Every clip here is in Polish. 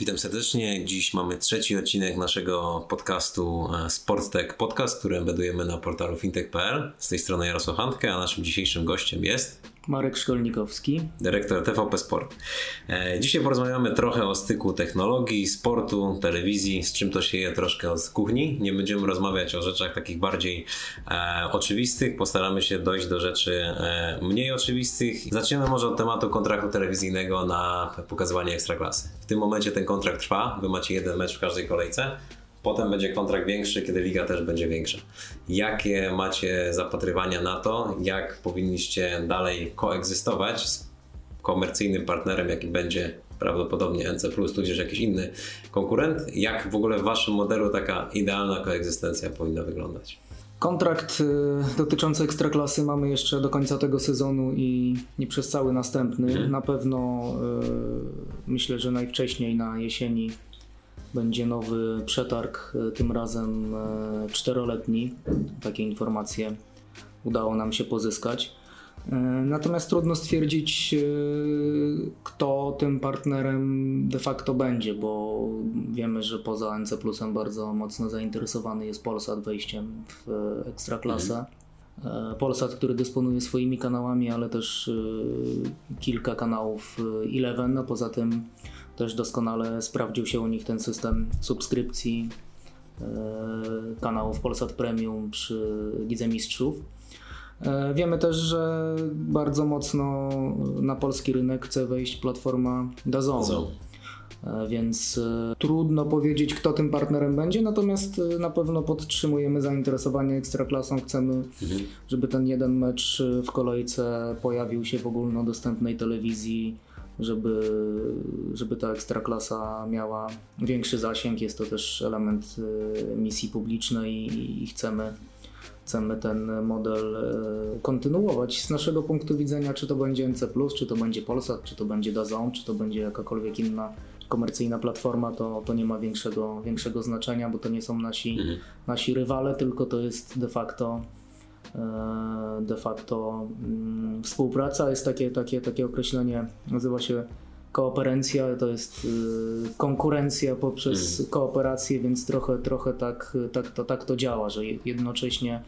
Witam serdecznie. Dziś mamy trzeci odcinek naszego podcastu e, Sporttech Podcast, który embedujemy na portalu fintech.pl. Z tej strony Jarosław Handke, a naszym dzisiejszym gościem jest Marek Szkolnikowski, dyrektor TVP Sport. E, dzisiaj porozmawiamy trochę o styku technologii, sportu, telewizji, z czym to się je troszkę z kuchni. Nie będziemy rozmawiać o rzeczach takich bardziej e, oczywistych, postaramy się dojść do rzeczy e, mniej oczywistych. Zaczniemy może od tematu kontraktu telewizyjnego na pokazywanie ekstraklasy. W tym momencie ten kontrakt trwa, wy macie jeden mecz w każdej kolejce. Potem będzie kontrakt większy, kiedy liga też będzie większa. Jakie macie zapatrywania na to, jak powinniście dalej koegzystować z komercyjnym partnerem, jaki będzie prawdopodobnie NC, tudzież jakiś inny konkurent? Jak w ogóle w waszym modelu taka idealna koegzystencja powinna wyglądać? Kontrakt y, dotyczący ekstraklasy mamy jeszcze do końca tego sezonu i, i przez cały następny. Mhm. Na pewno y, myślę, że najwcześniej na jesieni będzie nowy przetarg, e, tym razem e, czteroletni. Takie informacje udało nam się pozyskać. E, natomiast trudno stwierdzić, kto tym partnerem de facto będzie, bo wiemy, że poza NC Plusem bardzo mocno zainteresowany jest Polsat wejściem w ekstraklasę. Mhm. Polsat, który dysponuje swoimi kanałami, ale też kilka kanałów Eleven, a poza tym też doskonale sprawdził się u nich ten system subskrypcji e, kanałów Polsat Premium przy Lidze Mistrzów. E, wiemy też, że bardzo mocno na polski rynek chce wejść platforma DAZN. E, więc trudno powiedzieć, kto tym partnerem będzie, natomiast na pewno podtrzymujemy zainteresowanie ekstraklasą. Chcemy, mhm. żeby ten jeden mecz w kolejce pojawił się w ogólnodostępnej telewizji żeby, żeby ta ekstraklasa miała większy zasięg. Jest to też element y, misji publicznej i chcemy, chcemy ten model y, kontynuować. Z naszego punktu widzenia, czy to będzie NC, czy to będzie Polsat, czy to będzie Dazon, czy to będzie jakakolwiek inna komercyjna platforma, to, to nie ma większego, większego znaczenia, bo to nie są nasi, mhm. nasi rywale, tylko to jest de facto de facto mm, współpraca jest takie, takie, takie określenie, nazywa się kooperencja, to jest y, konkurencja poprzez mm. kooperację, więc trochę, trochę tak, tak, to, tak to działa, że jednocześnie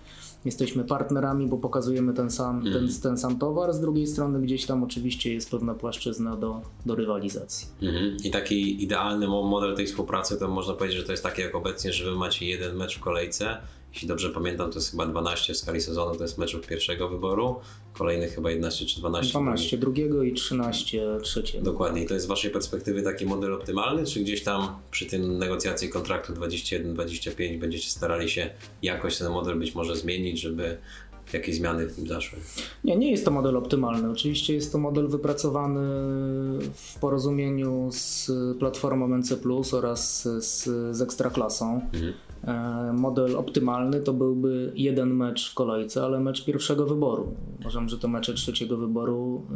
jesteśmy partnerami, bo pokazujemy ten sam, mm. ten, ten sam towar, z drugiej strony gdzieś tam oczywiście jest pewna płaszczyzna do, do rywalizacji. Mm. I taki idealny model tej współpracy to można powiedzieć, że to jest takie jak obecnie, że wy macie jeden mecz w kolejce jeśli dobrze pamiętam, to jest chyba 12 w skali sezonu, to jest meczów pierwszego wyboru, kolejnych chyba 11 czy 12. 12 drugiego i 13 trzeciego. Dokładnie. I to jest z Waszej perspektywy taki model optymalny, czy gdzieś tam przy tym negocjacji kontraktu 21-25 będziecie starali się jakoś ten model być może zmienić, żeby jakieś zmiany w tym zaszły? Nie, nie jest to model optymalny. Oczywiście jest to model wypracowany w porozumieniu z platformą NC Plus oraz z, z Ekstraklasą. Mhm. E, model optymalny to byłby jeden mecz w kolejce, ale mecz pierwszego wyboru. Uważam, że te mecze trzeciego wyboru e,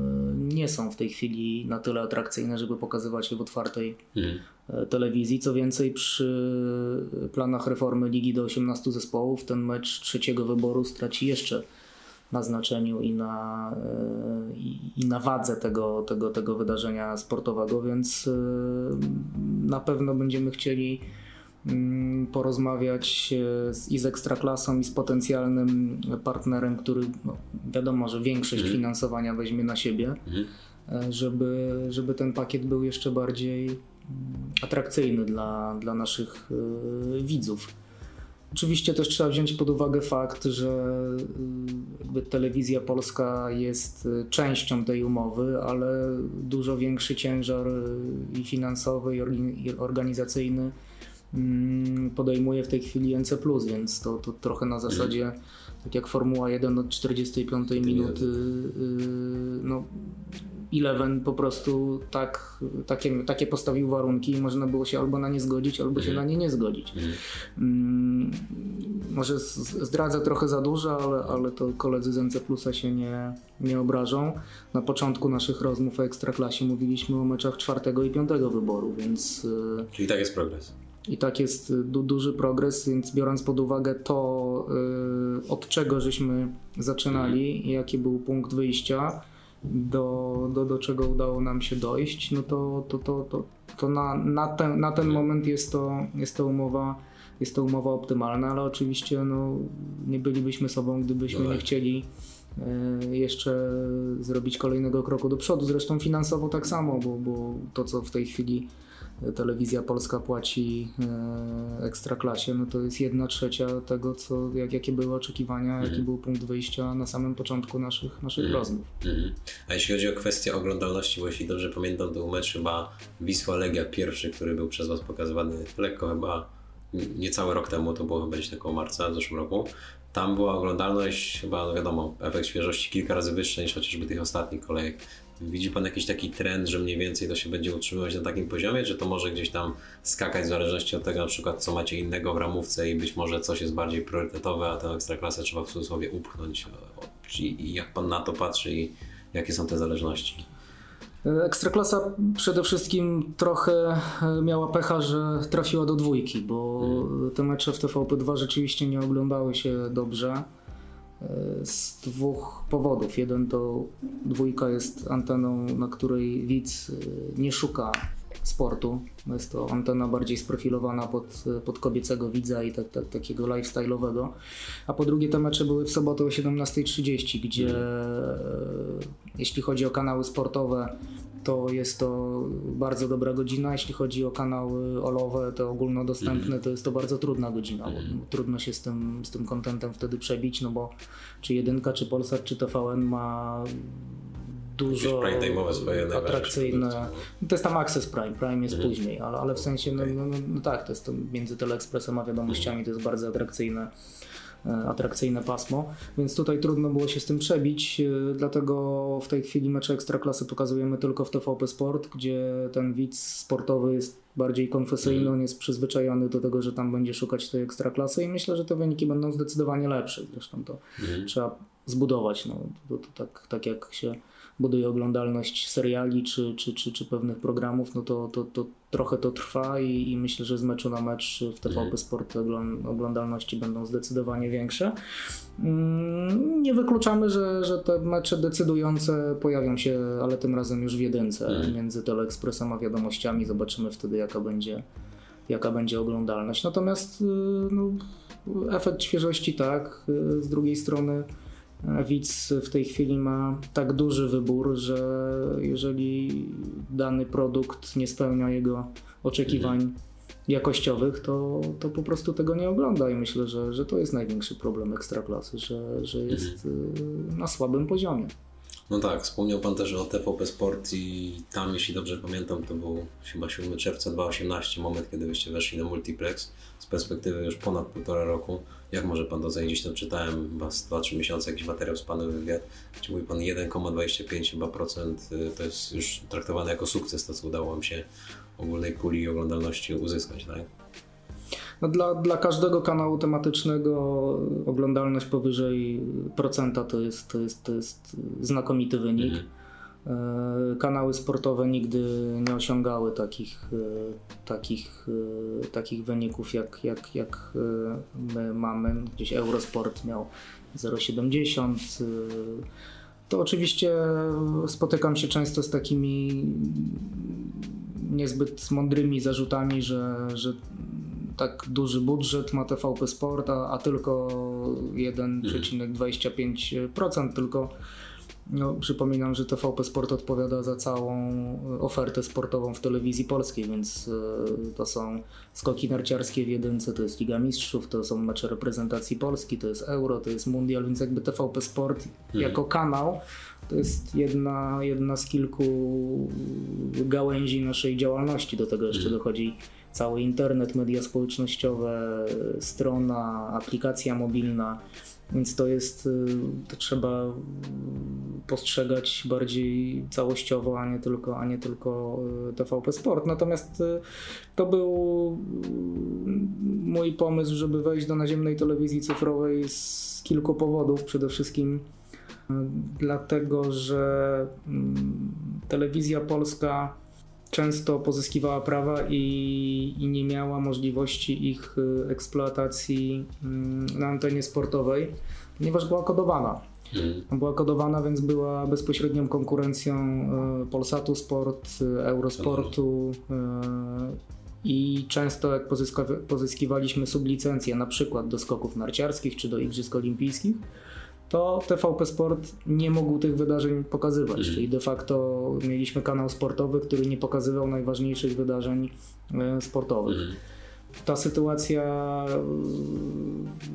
nie są w tej chwili na tyle atrakcyjne, żeby pokazywać je w otwartej mhm. E, telewizji. Co więcej, przy planach reformy ligi do 18 zespołów ten mecz trzeciego wyboru straci jeszcze na znaczeniu i na, i, i na wadze tego, tego, tego wydarzenia sportowego, więc na pewno będziemy chcieli Mm, porozmawiać i z ekstraklasą, i z potencjalnym partnerem, który no, wiadomo, że większość mhm. finansowania weźmie na siebie, mhm. E, żeby, żeby ten pakiet był jeszcze bardziej mm, atrakcyjny dla, dla naszych e, widzów. Oczywiście też trzeba wziąć pod uwagę fakt, że e, telewizja polska jest częścią tej umowy, ale dużo większy ciężar i finansowy, i organizacyjny podejmuje w tej chwili NC, więc to, to trochę na zasadzie, tak jak Formuła 1 od 45 minuty, y, no, Eleven po prostu tak, takie, takie postawił warunki i można było się albo na nie zgodzić, albo się mhm. na nie nie zgodzić. Mhm. Mm, może zdradzę trochę za dużo, ale, ale to koledzy z NC Plusa się nie, nie obrażą. Na początku naszych rozmów o Ekstraklasie mówiliśmy o meczach czwartego i piątego wyboru, więc... Y, Czyli tak jest progres. I tak jest y, du duży progres, więc biorąc pod uwagę to, yy, od czego żeśmy zaczynali jaki był punkt wyjścia do, do, do czego udało nam się dojść, no to, to, to, to, to na, na, ten, na ten moment jest to, jest to umowa jest to umowa optymalna, ale oczywiście no, nie bylibyśmy sobą, gdybyśmy nie chcieli e, jeszcze zrobić kolejnego kroku do przodu. Zresztą finansowo tak samo, bo, bo to co w tej chwili telewizja polska płaci e, ekstraklasie, no to jest jedna trzecia tego, co, jak, jakie były oczekiwania, mm. jaki był punkt wyjścia na samym początku naszych, naszych mm. rozmów. Mm. A jeśli chodzi o kwestię oglądalności, bo jeśli dobrze pamiętam, to był mecz chyba Wisła-Legia pierwszy, który był przez Was pokazywany lekko chyba niecały rok temu, to było chyba gdzieś taką marca w zeszłym roku. Tam była oglądalność chyba, no wiadomo, efekt świeżości kilka razy wyższy niż chociażby tych ostatnich kolejek. Widzi Pan jakiś taki trend, że mniej więcej to się będzie utrzymywać na takim poziomie, czy to może gdzieś tam skakać w zależności od tego na przykład co macie innego w ramówce i być może coś jest bardziej priorytetowe, a tę ekstraklasę trzeba w cudzysłowie upchnąć. I jak Pan na to patrzy i jakie są te zależności? Ekstraklasa przede wszystkim trochę e, miała pecha, że trafiła do dwójki, bo hmm. te mecze w TVP2 rzeczywiście nie oglądały się dobrze. E, z dwóch powodów. Jeden to dwójka jest anteną, na której widz e, nie szuka sportu. Jest to antena bardziej sprofilowana pod, pod kobiecego widza i tak, tak, takiego lifestyle'owego. A po drugie te mecze były w sobotę o 17.30, gdzie jeśli chodzi o kanały sportowe, to jest to bardzo dobra godzina. Jeśli chodzi o kanały olowe, te ogólnodostępne, mm. to jest to bardzo trudna godzina, mm. trudno się z tym, z tym kontentem wtedy przebić, no bo czy jedynka, czy Polsat, czy TVN ma dużo atrakcyjne. To jest tam Access Prime, Prime jest mm. później, ale, ale w sensie, no, no, no, no, tak, to jest to między Teleexpressem a wiadomościami, to jest bardzo atrakcyjne atrakcyjne pasmo, więc tutaj trudno było się z tym przebić, e, dlatego w tej chwili mecze Ekstraklasy pokazujemy tylko w TVP Sport, gdzie ten widz sportowy jest bardziej konfesyjny, mhm. on jest przyzwyczajony do tego, że tam będzie szukać tej Ekstraklasy i myślę, że te wyniki będą zdecydowanie lepsze, zresztą to mm. trzeba zbudować, no, to, to tak, tak jak się buduje oglądalność seriali czy, czy, czy, czy pewnych programów, no to, to, to trochę to trwa i, i myślę, że z meczu na mecz w TVP mhm. Sport oglądalności będą zdecydowanie większe. Mm, nie wykluczamy, że, że te mecze decydujące pojawią się, ale tym razem już w jedynce mm. między Teleekspresem a wiadomościami. Zobaczymy wtedy, jaka będzie, jaka będzie oglądalność. Natomiast y, no, efekt świeżości tak, y, z drugiej strony widz w tej chwili ma tak duży wybór, że jeżeli dany produkt nie spełnia jego oczekiwań mhm. jakościowych, to, to po prostu tego nie ogląda i myślę, że, że to jest największy problem ekstraklasy, że, że jest mhm. na słabym poziomie. No tak, wspomniał Pan też o TVP Sport i tam, jeśli dobrze pamiętam, to był chyba 7 czerwca 2018, moment, kiedy wyście weszli na multiplex z perspektywy już ponad półtora roku. Jak może Pan to zajęć? To czytałem chyba 2-3 miesiące jakiś materiał z Panem wywiad, gdzie mówi Pan 1,25 chyba procent, y, to jest już traktowane jako sukces, to co udało Wam się ogólnej puli oglądalności uzyskać, tak? No dla, dla każdego kanału tematycznego oglądalność powyżej procenta to jest, to jest, to jest znakomity wynik. Mhm. E, kanały sportowe nigdy nie osiągały takich, e, takich, e, takich wyników, jak, jak, jak my mamy. Gdzieś Eurosport miał 0,70. To oczywiście spotykam się często z takimi niezbyt mądrymi zarzutami, że, że tak duży budżet ma TVP Sport, a, a tylko 1,25%, tylko no, przypominam, że TVP Sport odpowiada za całą ofertę sportową w telewizji polskiej, więc y, to są skoki narciarskie w jedynce, to jest Liga Mistrzów, to są mecze reprezentacji Polski, to jest Euro, to jest Mundial, więc jakby TVP Sport hmm. jako kanał to jest jedna, jedna z kilku gałęzi naszej działalności. Do tego jeszcze hmm. dochodzi cały internet, media społecznościowe, strona, aplikacja mobilna. Więc to jest, y, to trzeba postrzegać bardziej całościowo, a nie tylko, a nie tylko y, TVP Sport. Natomiast y, to był mój pomysł, żeby wejść do naziemnej telewizji cyfrowej z kilku powodów. Przede wszystkim dlatego, że mm, telewizja polska często pozyskiwała prawa i, i, nie miała możliwości ich y, eksploatacji mm, na antenie sportowej, ponieważ była kodowana. Mhm. Była kodowana, więc była bezpośrednią konkurencją Polsatu Sport, Eurosportu i często jak pozyskiwaliśmy sublicencje na przykład do skoków narciarskich czy do Igrzysk Olimpijskich, to TVP Sport nie mógł tych wydarzeń pokazywać. Mhm. Czyli de facto mieliśmy kanał sportowy, który nie pokazywał najważniejszych wydarzeń e, sportowych. Mhm. Ta sytuacja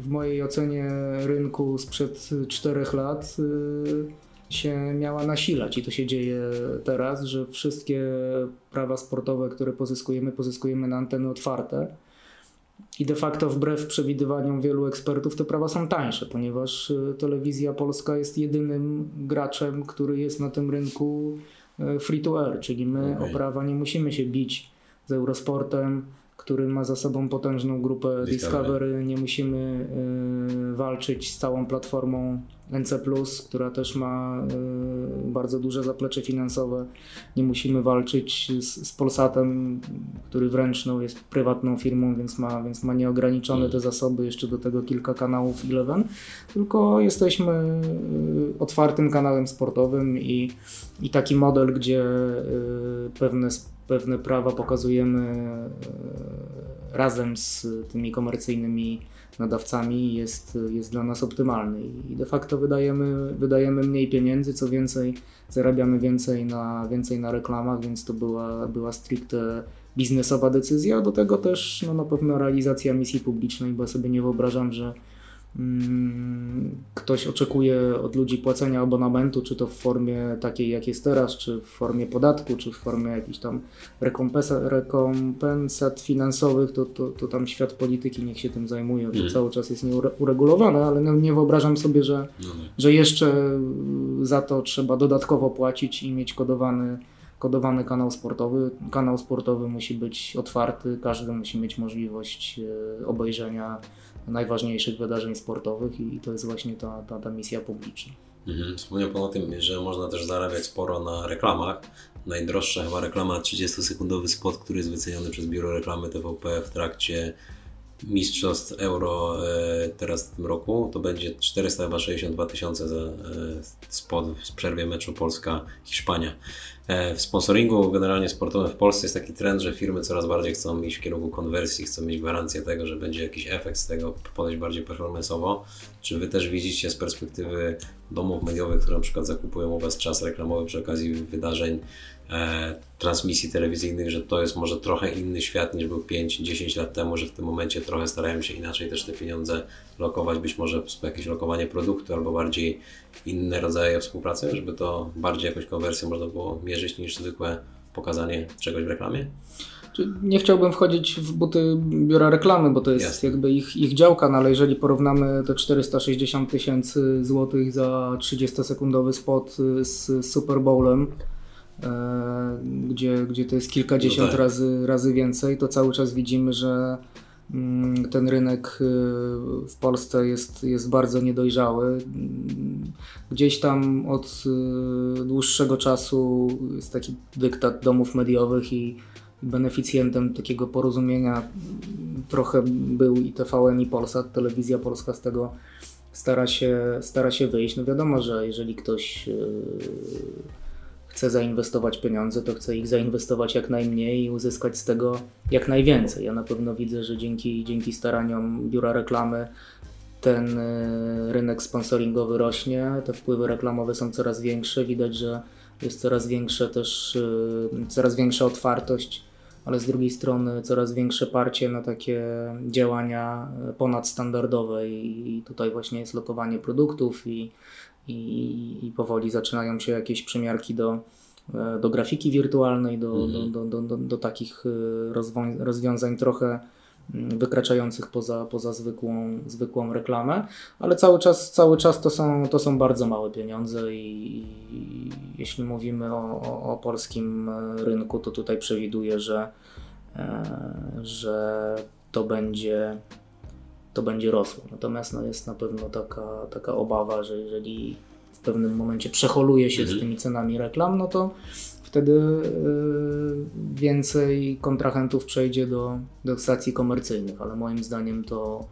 w mojej ocenie rynku sprzed czterech lat e, się miała nasilać i to się dzieje teraz, że wszystkie prawa sportowe, które pozyskujemy, pozyskujemy na anteny otwarte i de facto wbrew przewidywaniom wielu ekspertów te prawa są tańsze, ponieważ y, telewizja polska jest jedynym graczem, który jest na tym rynku y, free to air, czyli my okay. o prawa nie musimy się bić z Eurosportem, który ma za sobą potężną grupę Discovery. Nie musimy y, walczyć z całą platformą NC, która też ma y, bardzo duże zaplecze finansowe. Nie musimy walczyć z, z Polsatem, który wręcz no, jest prywatną firmą, więc ma, więc ma nieograniczone te zasoby, jeszcze do tego kilka kanałów Eleven. Tylko jesteśmy y, otwartym kanałem sportowym i, i taki model, gdzie pewne pewne prawa pokazujemy e, razem z tymi komercyjnymi nadawcami jest, jest dla nas optymalny. I de facto wydajemy, wydajemy mniej pieniędzy, co więcej zarabiamy więcej na, więcej na reklamach, więc to była, była stricte biznesowa decyzja, do tego też no, na pewno realizacja misji publicznej, bo sobie nie wyobrażam, że ktoś oczekuje od ludzi płacenia abonamentu, czy to w formie takiej jak jest teraz, czy w formie podatku, czy w formie jakichś tam rekompensat finansowych, to, to, to tam świat polityki niech się tym zajmuje, to mm. cały czas jest nieuregulowane, ale no, nie wyobrażam sobie, że, no że jeszcze za to trzeba dodatkowo płacić i mieć kodowany kodowany kanał sportowy. Kanał sportowy musi być otwarty, każdy musi mieć możliwość e, obejrzenia najważniejszych wydarzeń sportowych i to jest właśnie ta, ta, ta misja publiczna. Mhm. Wspomniał Pan o tym, że można też zarabiać sporo na reklamach. Najdroższa chyba reklama 30-sekundowy spot, który jest wyceniony przez Biuro Reklamy TVP w trakcie Mistrzostw Euro e, teraz w tym roku, to będzie 462 tysiące za e, spot w przerwie meczu Polska-Hiszpania. E, w sponsoringu generalnie sportowym w Polsce jest taki trend, że firmy coraz bardziej chcą iść w kierunku konwersji, chcą mieć gwarancję tego, że będzie jakiś efekt z tego, podejść bardziej performance'owo. Czy Wy też widzicie z perspektywy domów mediowych, które na przykład zakupują u Was czas reklamowy przy okazji wydarzeń, transmisji telewizyjnych, że to jest może trochę inny świat niż był 5-10 lat temu, że w tym momencie trochę starają się inaczej też te pieniądze lokować, być może jakieś lokowanie produktu albo bardziej inne rodzaje współpracy, żeby to bardziej jakąś konwersję można było mierzyć niż zwykłe pokazanie czegoś w reklamie? Nie chciałbym wchodzić w buty biura reklamy, bo to jest Jasne. jakby ich, ich działka, no ale jeżeli porównamy te 460 tysięcy złotych za 30-sekundowy spot z Super Bowlem, e, gdzie, gdzie to jest kilkadziesiąt no tak. razy, razy więcej, to cały czas widzimy, że mm, ten rynek e, w Polsce jest, jest bardzo niedojrzały. Gdzieś tam od e, dłuższego czasu jest taki dyktat domów mediowych i beneficjentem takiego porozumienia trochę był i TVN i Polsat, telewizja polska z tego stara się, stara się wyjść. No wiadomo, że jeżeli ktoś yy, chce zainwestować pieniądze, to chce ich zainwestować jak najmniej i uzyskać z tego jak najwięcej. Ja na pewno widzę, że dzięki, dzięki staraniom biura reklamy ten yy, rynek sponsoringowy rośnie, te wpływy reklamowe są coraz większe, widać, że jest coraz większe też, yy, coraz większa otwartość ale z drugiej strony coraz większe parcie na takie działania ponadstandardowe i tutaj właśnie jest lokowanie produktów i, i, i powoli zaczynają się jakieś przymiarki do, do grafiki wirtualnej, do, mhm. do, do, do, do, takich e, rozwiązań trochę wykraczających poza, poza zwykłą, zwykłą reklamę, ale cały czas, cały czas to, są, to są bardzo małe pieniądze i, i jeśli mówimy o, o, o, polskim rynku, to tutaj przewiduję, że, e, że to będzie to będzie rosło. Natomiast no, jest na pewno taka, taka obawa, że jeżeli w pewnym momencie przeholuje się mhm. z tymi cenami reklam, no to wtedy y, więcej kontrahentów przejdzie do, do stacji komercyjnych, ale moim zdaniem to,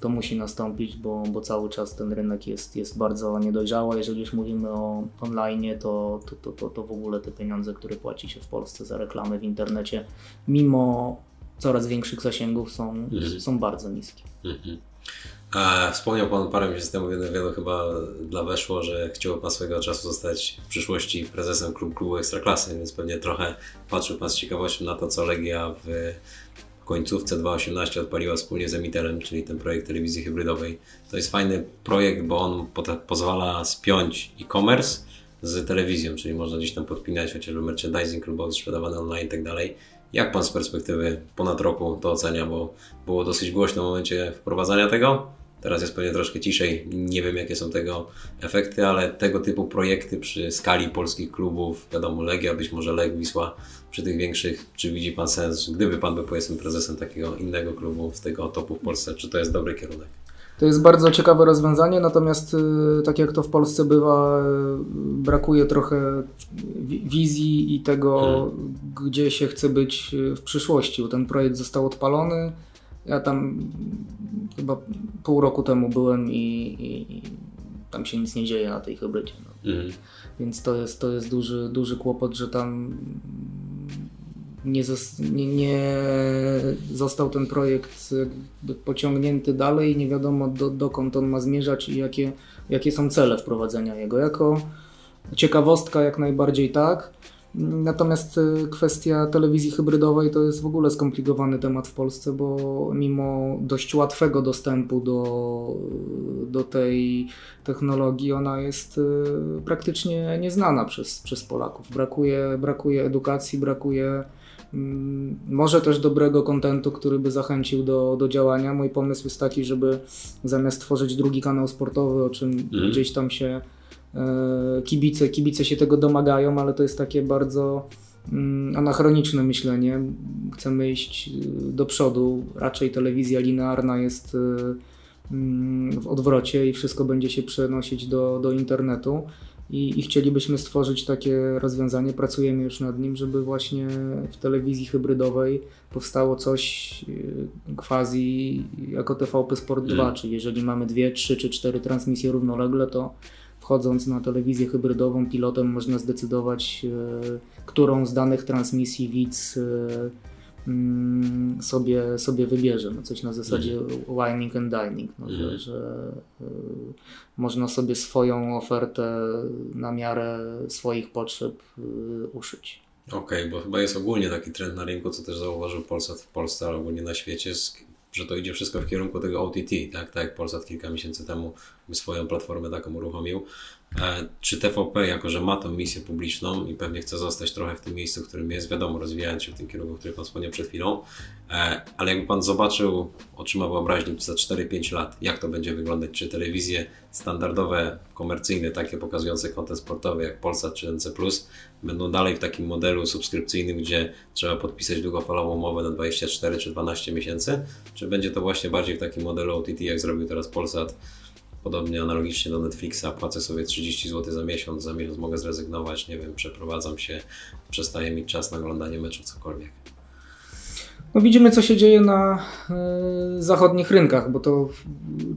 to musi nastąpić, bo, bo cały czas ten rynek jest, jest bardzo niedojrzały. Jeżeli już mówimy o online, to, to, to, to, to w ogóle te pieniądze, które płaci się w Polsce za reklamy w internecie, mimo coraz większych zasięgów są, mhm. są bardzo niskie. Mhm. Wspomniał Pan parę miesięcy temu w jednym chyba dla Weszło, że chciał Pan swojego czasu zostać w przyszłości prezesem klubu, klubu Ekstraklasy, więc pewnie trochę patrzył Pan z ciekawością na to, co Legia w końcówce 2018 odpaliła wspólnie z Emitelem, czyli ten projekt telewizji hybrydowej. To jest fajny projekt, bo on pozwala spiąć e-commerce z telewizją, czyli można gdzieś tam podpinać chociażby merchandising klubowy sprzedawany online i tak dalej. Jak Pan z perspektywy ponad roku to ocenia, bo było dosyć głośno w momencie wprowadzania tego? Teraz jest pewnie troszkę ciszej. Nie wiem, jakie są tego efekty, ale tego typu projekty przy skali polskich klubów, wiadomo, Legia, być może Leg Wisła, przy tych większych, czy widzi Pan sens, gdyby Pan był powiedzmy prezesem takiego innego klubu z tego topu w Polsce, czy to jest dobry kierunek? To jest bardzo ciekawe rozwiązanie, natomiast y, tak jak to w Polsce bywa, y, brakuje trochę wizji i tego, hmm. gdzie się chce być y, w przyszłości. Ten projekt został odpalony. Ja tam chyba pół roku temu byłem i, i, i tam się nic nie dzieje na tej hybrydzie. No. Hmm. Więc to jest, to jest duży, duży kłopot, że tam nie, nie, nie, został ten projekt pociągnięty dalej, nie wiadomo do, dokąd on ma zmierzać i jakie, jakie są cele wprowadzenia jego. Jako ciekawostka jak najbardziej tak. Natomiast y, kwestia telewizji hybrydowej to jest w ogóle skomplikowany temat w Polsce, bo mimo dość łatwego dostępu do, do tej technologii, ona jest y, praktycznie nieznana przez, przez Polaków. Brakuje, brakuje edukacji, brakuje może też dobrego kontentu, który by zachęcił do, do działania. Mój pomysł jest taki, żeby zamiast tworzyć drugi kanał sportowy, o czym mhm. gdzieś tam się e, kibice, kibice się tego domagają, ale to jest takie bardzo mm, anachroniczne myślenie. Chcemy iść e, do przodu. Raczej telewizja linearna jest e, mm, w odwrocie i wszystko będzie się przenosić do, do internetu i, i chcielibyśmy stworzyć takie rozwiązanie. Pracujemy już nad nim, żeby właśnie w telewizji hybrydowej powstało coś y, quasi jako TVP Sport 2, mm. czyli jeżeli mamy dwie, trzy czy cztery transmisje równolegle, to wchodząc na telewizję hybrydową, pilotem można zdecydować, y, którą z danych transmisji widz y, sobie, sobie wybierze. No coś na zasadzie mhm. wining and dining, no, że, mhm. że y, można sobie swoją ofertę na miarę swoich potrzeb y, uszyć. Okej, okay, bo chyba jest ogólnie taki trend na rynku, co też zauważył Polsat w Polsce, ale ogólnie na świecie, że to idzie wszystko w kierunku tego OTT, tak? Tak jak Polsat kilka miesięcy temu swoją platformę taką uruchomił, czy TVP, jako że ma tą misję publiczną i pewnie chce zostać trochę w tym miejscu, w którym jest, wiadomo, rozwijając się w tym kierunku, który Pan wspomniał przed chwilą, e, ale jakby Pan zobaczył, otrzyma wyobraźnik za 4-5 lat, jak to będzie wyglądać, czy telewizje standardowe, komercyjne, takie pokazujące kontent sportowy jak Polsat czy NC+, będą dalej w takim modelu subskrypcyjnym, gdzie trzeba podpisać długofalową umowę na 24 czy 12 miesięcy, czy będzie to właśnie bardziej w takim modelu OTT, jak zrobił teraz Polsat, Podobnie analogicznie do Netflixa, płacę sobie 30 zł za miesiąc, za miesiąc mogę zrezygnować, nie wiem, przeprowadzam się, przestaję mieć czas na oglądanie meczu, cokolwiek. No widzimy, co się dzieje na y, zachodnich rynkach, bo to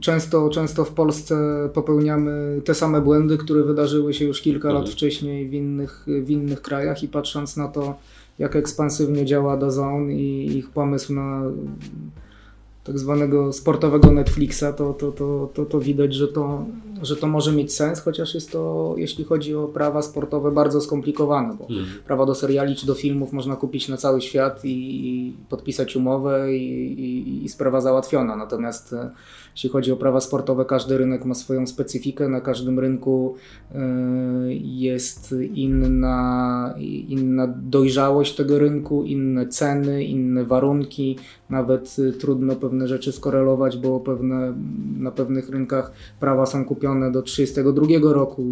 często, często w Polsce popełniamy te same błędy, które wydarzyły się już kilka mhm. lat wcześniej w innych, w innych krajach i patrząc na to, jak ekspansywnie działa DAZN i ich pomysł na tak zwanego sportowego Netflixa, to, to, to, to, to widać, że to, że to może mieć sens, chociaż jest to, jeśli chodzi o prawa sportowe, bardzo skomplikowane, bo mm. prawa do seriali czy do filmów można kupić na cały świat i, i podpisać umowę i, i, i sprawa załatwiona. Natomiast e, jeśli chodzi o prawa sportowe, każdy rynek ma swoją specyfikę, na każdym rynku e, jest inna, inna dojrzałość tego rynku, inne ceny, inne warunki, nawet e, trudno pewne rzeczy skorelować, bo pewne, na pewnych rynkach prawa są kupione do 32 roku,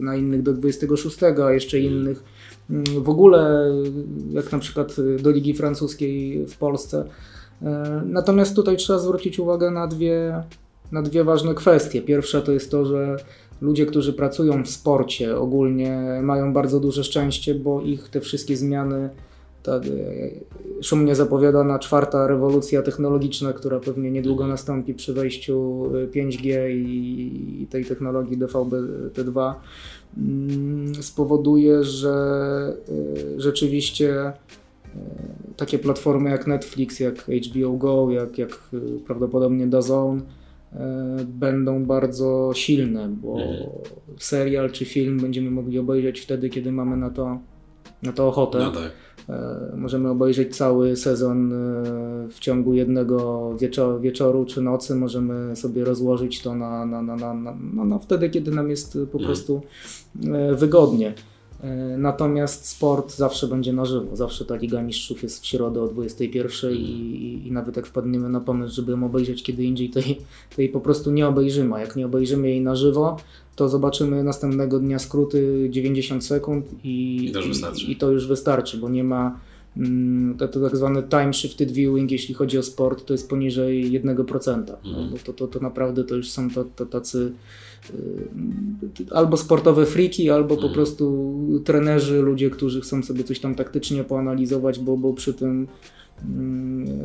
na innych do 26, a jeszcze innych mm, w ogóle, jak na przykład do Ligi Francuskiej w Polsce natomiast tutaj trzeba zwrócić uwagę na dwie, na dwie ważne kwestie. Pierwsza to jest to, że ludzie, którzy pracują w sporcie ogólnie mają bardzo duże szczęście, bo ich te wszystkie zmiany ta szumnie zapowiadana czwarta rewolucja technologiczna, która pewnie niedługo nastąpi przy wejściu 5G i tej technologii DVB-T2 mm, spowoduje, że rzeczywiście takie platformy jak Netflix, jak HBO Go, jak, jak prawdopodobnie DAZN będą bardzo silne, bo mhm. serial czy film będziemy mogli obejrzeć wtedy, kiedy mamy na to, na to ochotę. No tak. E, możemy obejrzeć cały sezon e, w ciągu jednego wieczoru, wieczoru czy nocy. Możemy sobie rozłożyć to na, na, na, na, na, na wtedy, kiedy nam jest po mhm. prostu e, wygodnie. E, natomiast sport zawsze będzie na żywo. Zawsze ta Liga Mistrzów jest w środę o 21 i, i, i nawet jak wpadniemy na pomysł, żeby ją obejrzeć kiedy indziej, to jej, to jej po prostu nie obejrzymy. A jak nie obejrzymy jej na żywo, to zobaczymy następnego dnia skróty 90 sekund i, I, to, już i to już wystarczy, bo nie ma to, to tak zwany time shifted viewing, jeśli chodzi o sport, to jest poniżej 1%. Mm. No, mhm. to, to, to naprawdę to już są to, to tacy Y, albo sportowe friki, albo po mhm. prostu trenerzy, ludzie, którzy chcą sobie coś tam taktycznie poanalizować, bo, bo przy tym mm,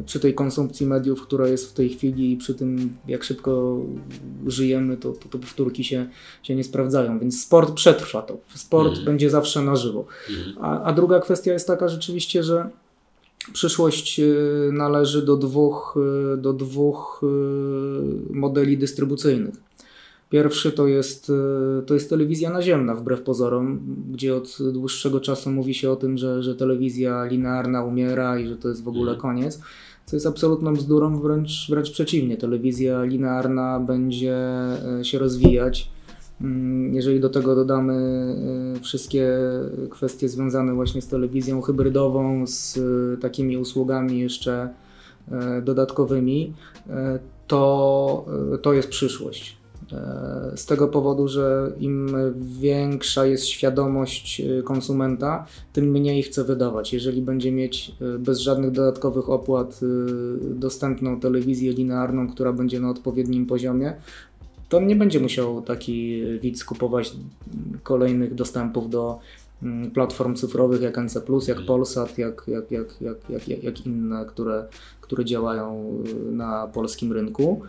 przy tej konsumpcji mediów, która jest w tej chwili i przy tym jak szybko żyjemy, to, to, to powtórki się, się nie sprawdzają, więc sport przetrwa to. Sport mm. będzie zawsze na żywo. Mm. A, a druga kwestia jest taka rzeczywiście, że przyszłość y, należy do dwóch, y, do dwóch modeli dystrybucyjnych. Pierwszy to jest, e, to jest telewizja naziemna, wbrew pozorom, gdzie od dłuższego czasu mówi się o tym, że, że telewizja linearna umiera i że to jest w ogóle mhm. koniec. Co jest absolutną bzdurą, wręcz, wręcz przeciwnie. Telewizja linearna będzie e, się rozwijać. Mm, jeżeli do tego dodamy e, wszystkie kwestie związane właśnie z telewizją hybrydową, z takimi usługami jeszcze dodatkowymi, to, to jest przyszłość. Z tego powodu, że im większa jest świadomość y, konsumenta, tym mniej chce wydawać. Jeżeli będzie mieć y, bez żadnych dodatkowych opłat dostępną telewizję linearną, która będzie na odpowiednim poziomie, to nie będzie musiał taki widz kupować kolejnych dostępów do mm, platform cyfrowych jak NC, jak. Polsat, jak, jak, jak, jak, jak, jak inne, które, które działają na polskim rynku.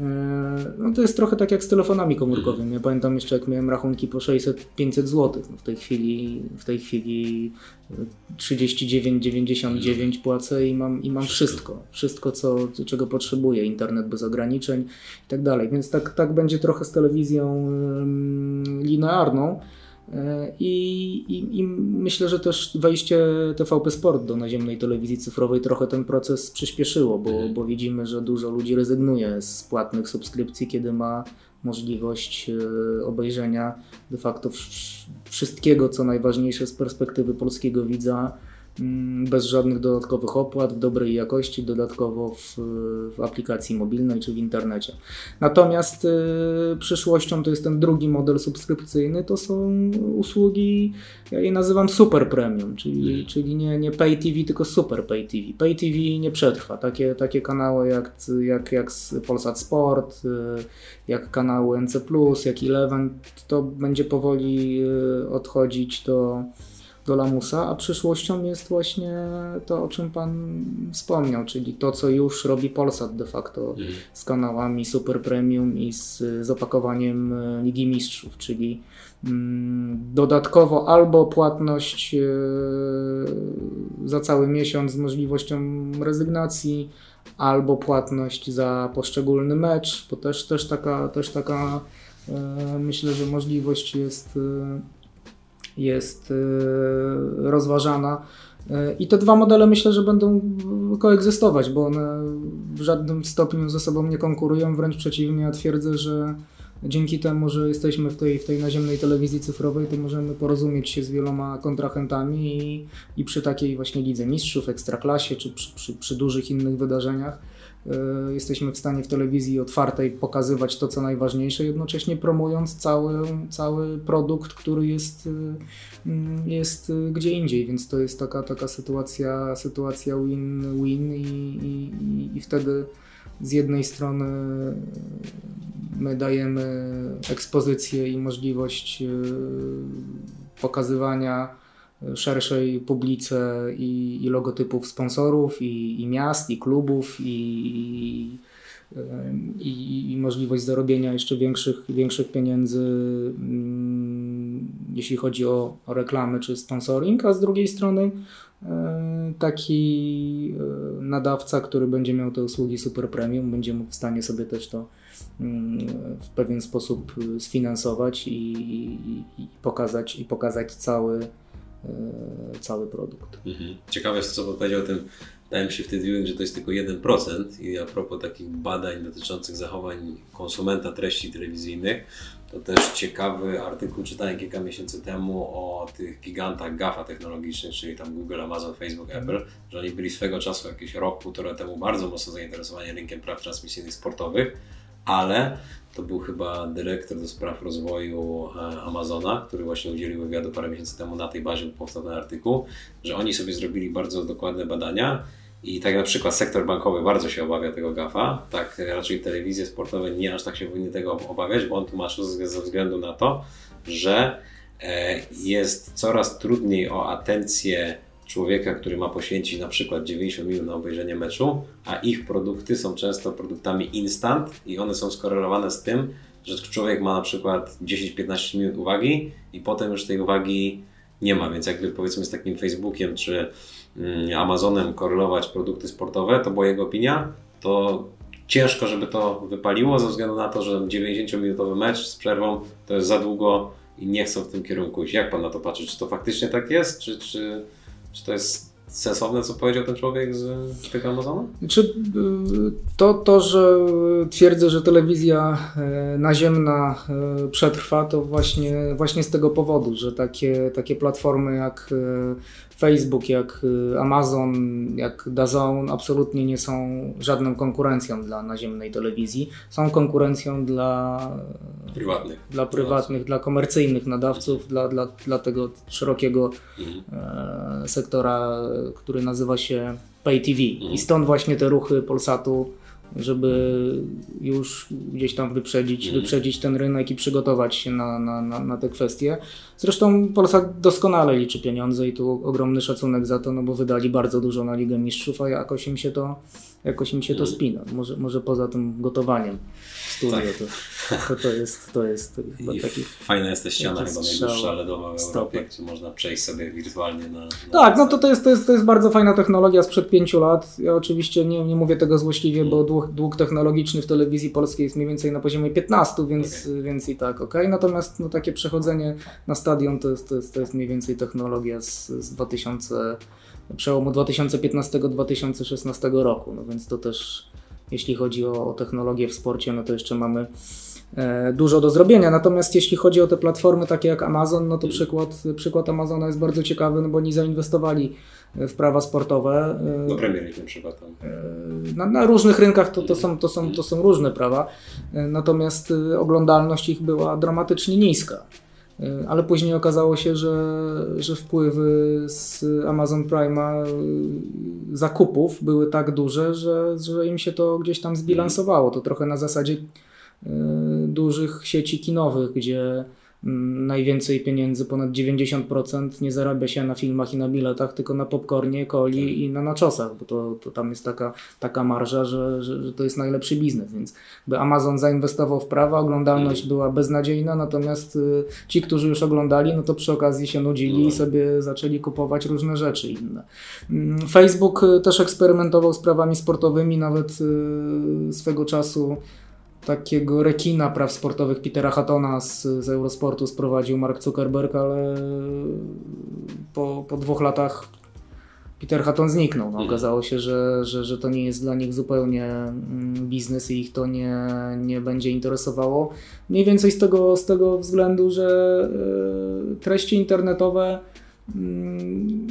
E, no to jest trochę tak jak z telefonami komórkowymi. Ja pamiętam jeszcze jak miałem rachunki po 600-500 zł. No w tej chwili w tej chwili 39,99 płacę i mam, i mam wszystko. Wszystko, co, czego potrzebuję. Internet bez ograniczeń i tak dalej. Więc tak, tak będzie trochę z telewizją linearną. I, i, I, myślę, że też wejście TVP Sport do naziemnej telewizji cyfrowej trochę ten proces przyspieszyło, bo, mhm. bo widzimy, że dużo ludzi rezygnuje z płatnych subskrypcji, kiedy ma możliwość e, obejrzenia de facto wszystkiego, co najważniejsze z perspektywy polskiego widza bez żadnych dodatkowych opłat, w dobrej jakości, dodatkowo w, w aplikacji mobilnej czy w internecie. Natomiast y, przyszłością to jest ten drugi model subskrypcyjny, to są usługi, ja je nazywam super premium, czyli, mm. czyli nie, nie pay TV, tylko super pay TV. Pay TV nie przetrwa. Takie, takie kanały jak, jak, jak Polsat Sport, y, jak kanały NC+, jak Eleven, to będzie powoli y, odchodzić do do Lamusa, a przyszłością jest właśnie to, o czym Pan wspomniał, czyli to, co już robi Polsat de facto mhm. z kanałami Super Premium i z, z opakowaniem e, Ligi Mistrzów, czyli mm, dodatkowo albo płatność e, za cały miesiąc z możliwością rezygnacji, albo płatność za poszczególny mecz, bo też, też taka, też taka e, myślę, że możliwość jest jest y, rozważana. Y, I te dwa modele myślę, że będą koegzystować, bo one w żadnym stopniu ze sobą nie konkurują, wręcz przeciwnie, ja twierdzę, że dzięki temu, że jesteśmy w tej, w tej naziemnej telewizji cyfrowej, to możemy porozumieć się z wieloma kontrahentami i, i przy takiej właśnie lidze mistrzów, ekstraklasie czy przy, przy, przy dużych innych wydarzeniach jesteśmy w stanie w telewizji otwartej pokazywać to, co najważniejsze, jednocześnie promując cały, cały produkt, który jest, e, mm, jest gdzie indziej, więc to jest taka, taka sytuacja, sytuacja win-win i, i, i wtedy z jednej strony my dajemy ekspozycję i możliwość e, pokazywania szerszej publice i, i logotypów sponsorów, i, i, miast, i klubów, i, i, możliwość zarobienia jeszcze większych, większych pieniędzy, mm, jeśli chodzi o, o reklamy czy sponsoring, a z drugiej strony e, taki e, nadawca, który będzie miał te usługi super premium, będzie mógł w stanie sobie też to mm, w pewien sposób sfinansować i, i, i pokazać, i pokazać cały, e, cały produkt. Mhm. Ciekawe jest, co powiedział o tym Dałem się wtedy że to jest tylko 1% i a propos takich badań dotyczących zachowań konsumenta treści telewizyjnych, to też ciekawy artykuł czytałem kilka miesięcy temu o tych gigantach GAFA technologicznych, czyli tam Google, Amazon, Facebook, mm. Apple, że oni byli swego czasu, jakiś rok, półtora temu bardzo mocno zainteresowani rynkiem praw transmisyjnych sportowych, ale to był chyba dyrektor do spraw rozwoju e, Amazona, który właśnie udzielił wywiadu parę miesięcy temu na tej bazie powstał ten artykuł, że oni sobie zrobili bardzo dokładne badania i tak na przykład sektor bankowy bardzo się obawia tego GAFA, tak raczej telewizje sportowe nie aż tak się powinny tego obawiać, bo on tłumaczył ze względu na to, że e, jest coraz trudniej o atencję człowieka, który ma poświęcić na przykład 90 minut na obejrzenie meczu, a ich produkty są często produktami instant i one są skorelowane z tym, że człowiek ma na przykład 10-15 minut uwagi i potem już tej uwagi nie ma, więc jakby powiedzmy z takim Facebookiem czy mm, Amazonem korelować produkty sportowe, to była jego opinia, to ciężko, żeby to wypaliło ze względu na to, że 90-minutowy mecz z przerwą to jest za długo i nie chcą w tym kierunku iść. Jak Pan na to patrzy? Czy to faktycznie tak jest? Czy, czy, czy to jest sensowne, co powiedział ten człowiek z tego Amazonu? Czy y, to, to, że twierdzę, że telewizja e, naziemna e, przetrwa, to właśnie, właśnie z tego powodu, że takie, takie platformy jak e, Facebook, jak y, Amazon, jak DAZN absolutnie nie są żadną konkurencją dla naziemnej telewizji. Są konkurencją dla prywatnych, dla, prywatnych, dla komercyjnych nadawców, dla, dla, dla tego szerokiego mhm. e, sektora, który nazywa się Pay TV. Mhm. I stąd właśnie te ruchy Polsatu żeby już gdzieś tam wyprzedzić, mm. wyprzedzić ten rynek i przygotować się na, na, na, na te kwestie. Zresztą Polsat doskonale liczy pieniądze i tu ogromny szacunek za to, no bo wydali bardzo dużo na Ligę Mistrzów, a jakoś im się to, jakoś im się to mm. spina. Może, może poza tym gotowaniem studio, tak. to, to, to, jest, to jest I taki... Fajna jest ta ściana chyba najdłuższa LEDowa w Europie, gdzie można przejść sobie wirtualnie na... na tak, no to, to, jest, to, jest, to jest bardzo fajna technologia sprzed pięciu lat. Ja oczywiście nie, nie mówię tego złośliwie, hmm. bo dług, dług technologiczny w telewizji polskiej jest mniej więcej na poziomie 15, więc, okay. więc i tak, ok. Natomiast no, takie przechodzenie na stadion to jest, to jest, to jest mniej więcej technologia z, z 2000 przełomu 2015-2016 roku, no więc to też jeśli chodzi o, o technologię w sporcie, no to jeszcze mamy e, dużo do zrobienia. Natomiast jeśli chodzi o te platformy takie jak Amazon, no to przykład, przykład Amazona jest bardzo ciekawy, no bo oni zainwestowali w prawa sportowe. E, do Premier League na przykład. E, na, na, różnych rynkach to, to, są, to, są, to są różne prawa, natomiast oglądalność ich była dramatycznie niska. E, ale później okazało się, że, że wpływy z Amazon Prime'a e, zakupów były tak duże, że, że im się to gdzieś tam zbilansowało. To trochę na zasadzie e, dużych sieci kinowych, gdzie najwięcej pieniędzy, ponad 90% nie zarabia się na filmach i na biletach, tylko na popcornie, coli tak. i na naczosach, bo to, to tam jest taka, taka marża, że, że, że, to jest najlepszy biznes, więc by Amazon zainwestował w prawa, oglądalność mm. była beznadziejna, natomiast y, ci, którzy już oglądali, no to przy okazji się nudzili i no. sobie zaczęli kupować różne rzeczy inne. Mm, Facebook y, też eksperymentował z prawami sportowymi, nawet y, swego czasu takiego rekina praw sportowych Petera Hattona z, z Eurosportu sprowadził Mark Zuckerberg, ale po, po dwóch latach Peter Hatton zniknął. No, okazało się, że, że, że to nie jest dla nich zupełnie mm, biznes i ich to nie, nie będzie interesowało. Mniej więcej z tego, z tego względu, że e, treści internetowe mm,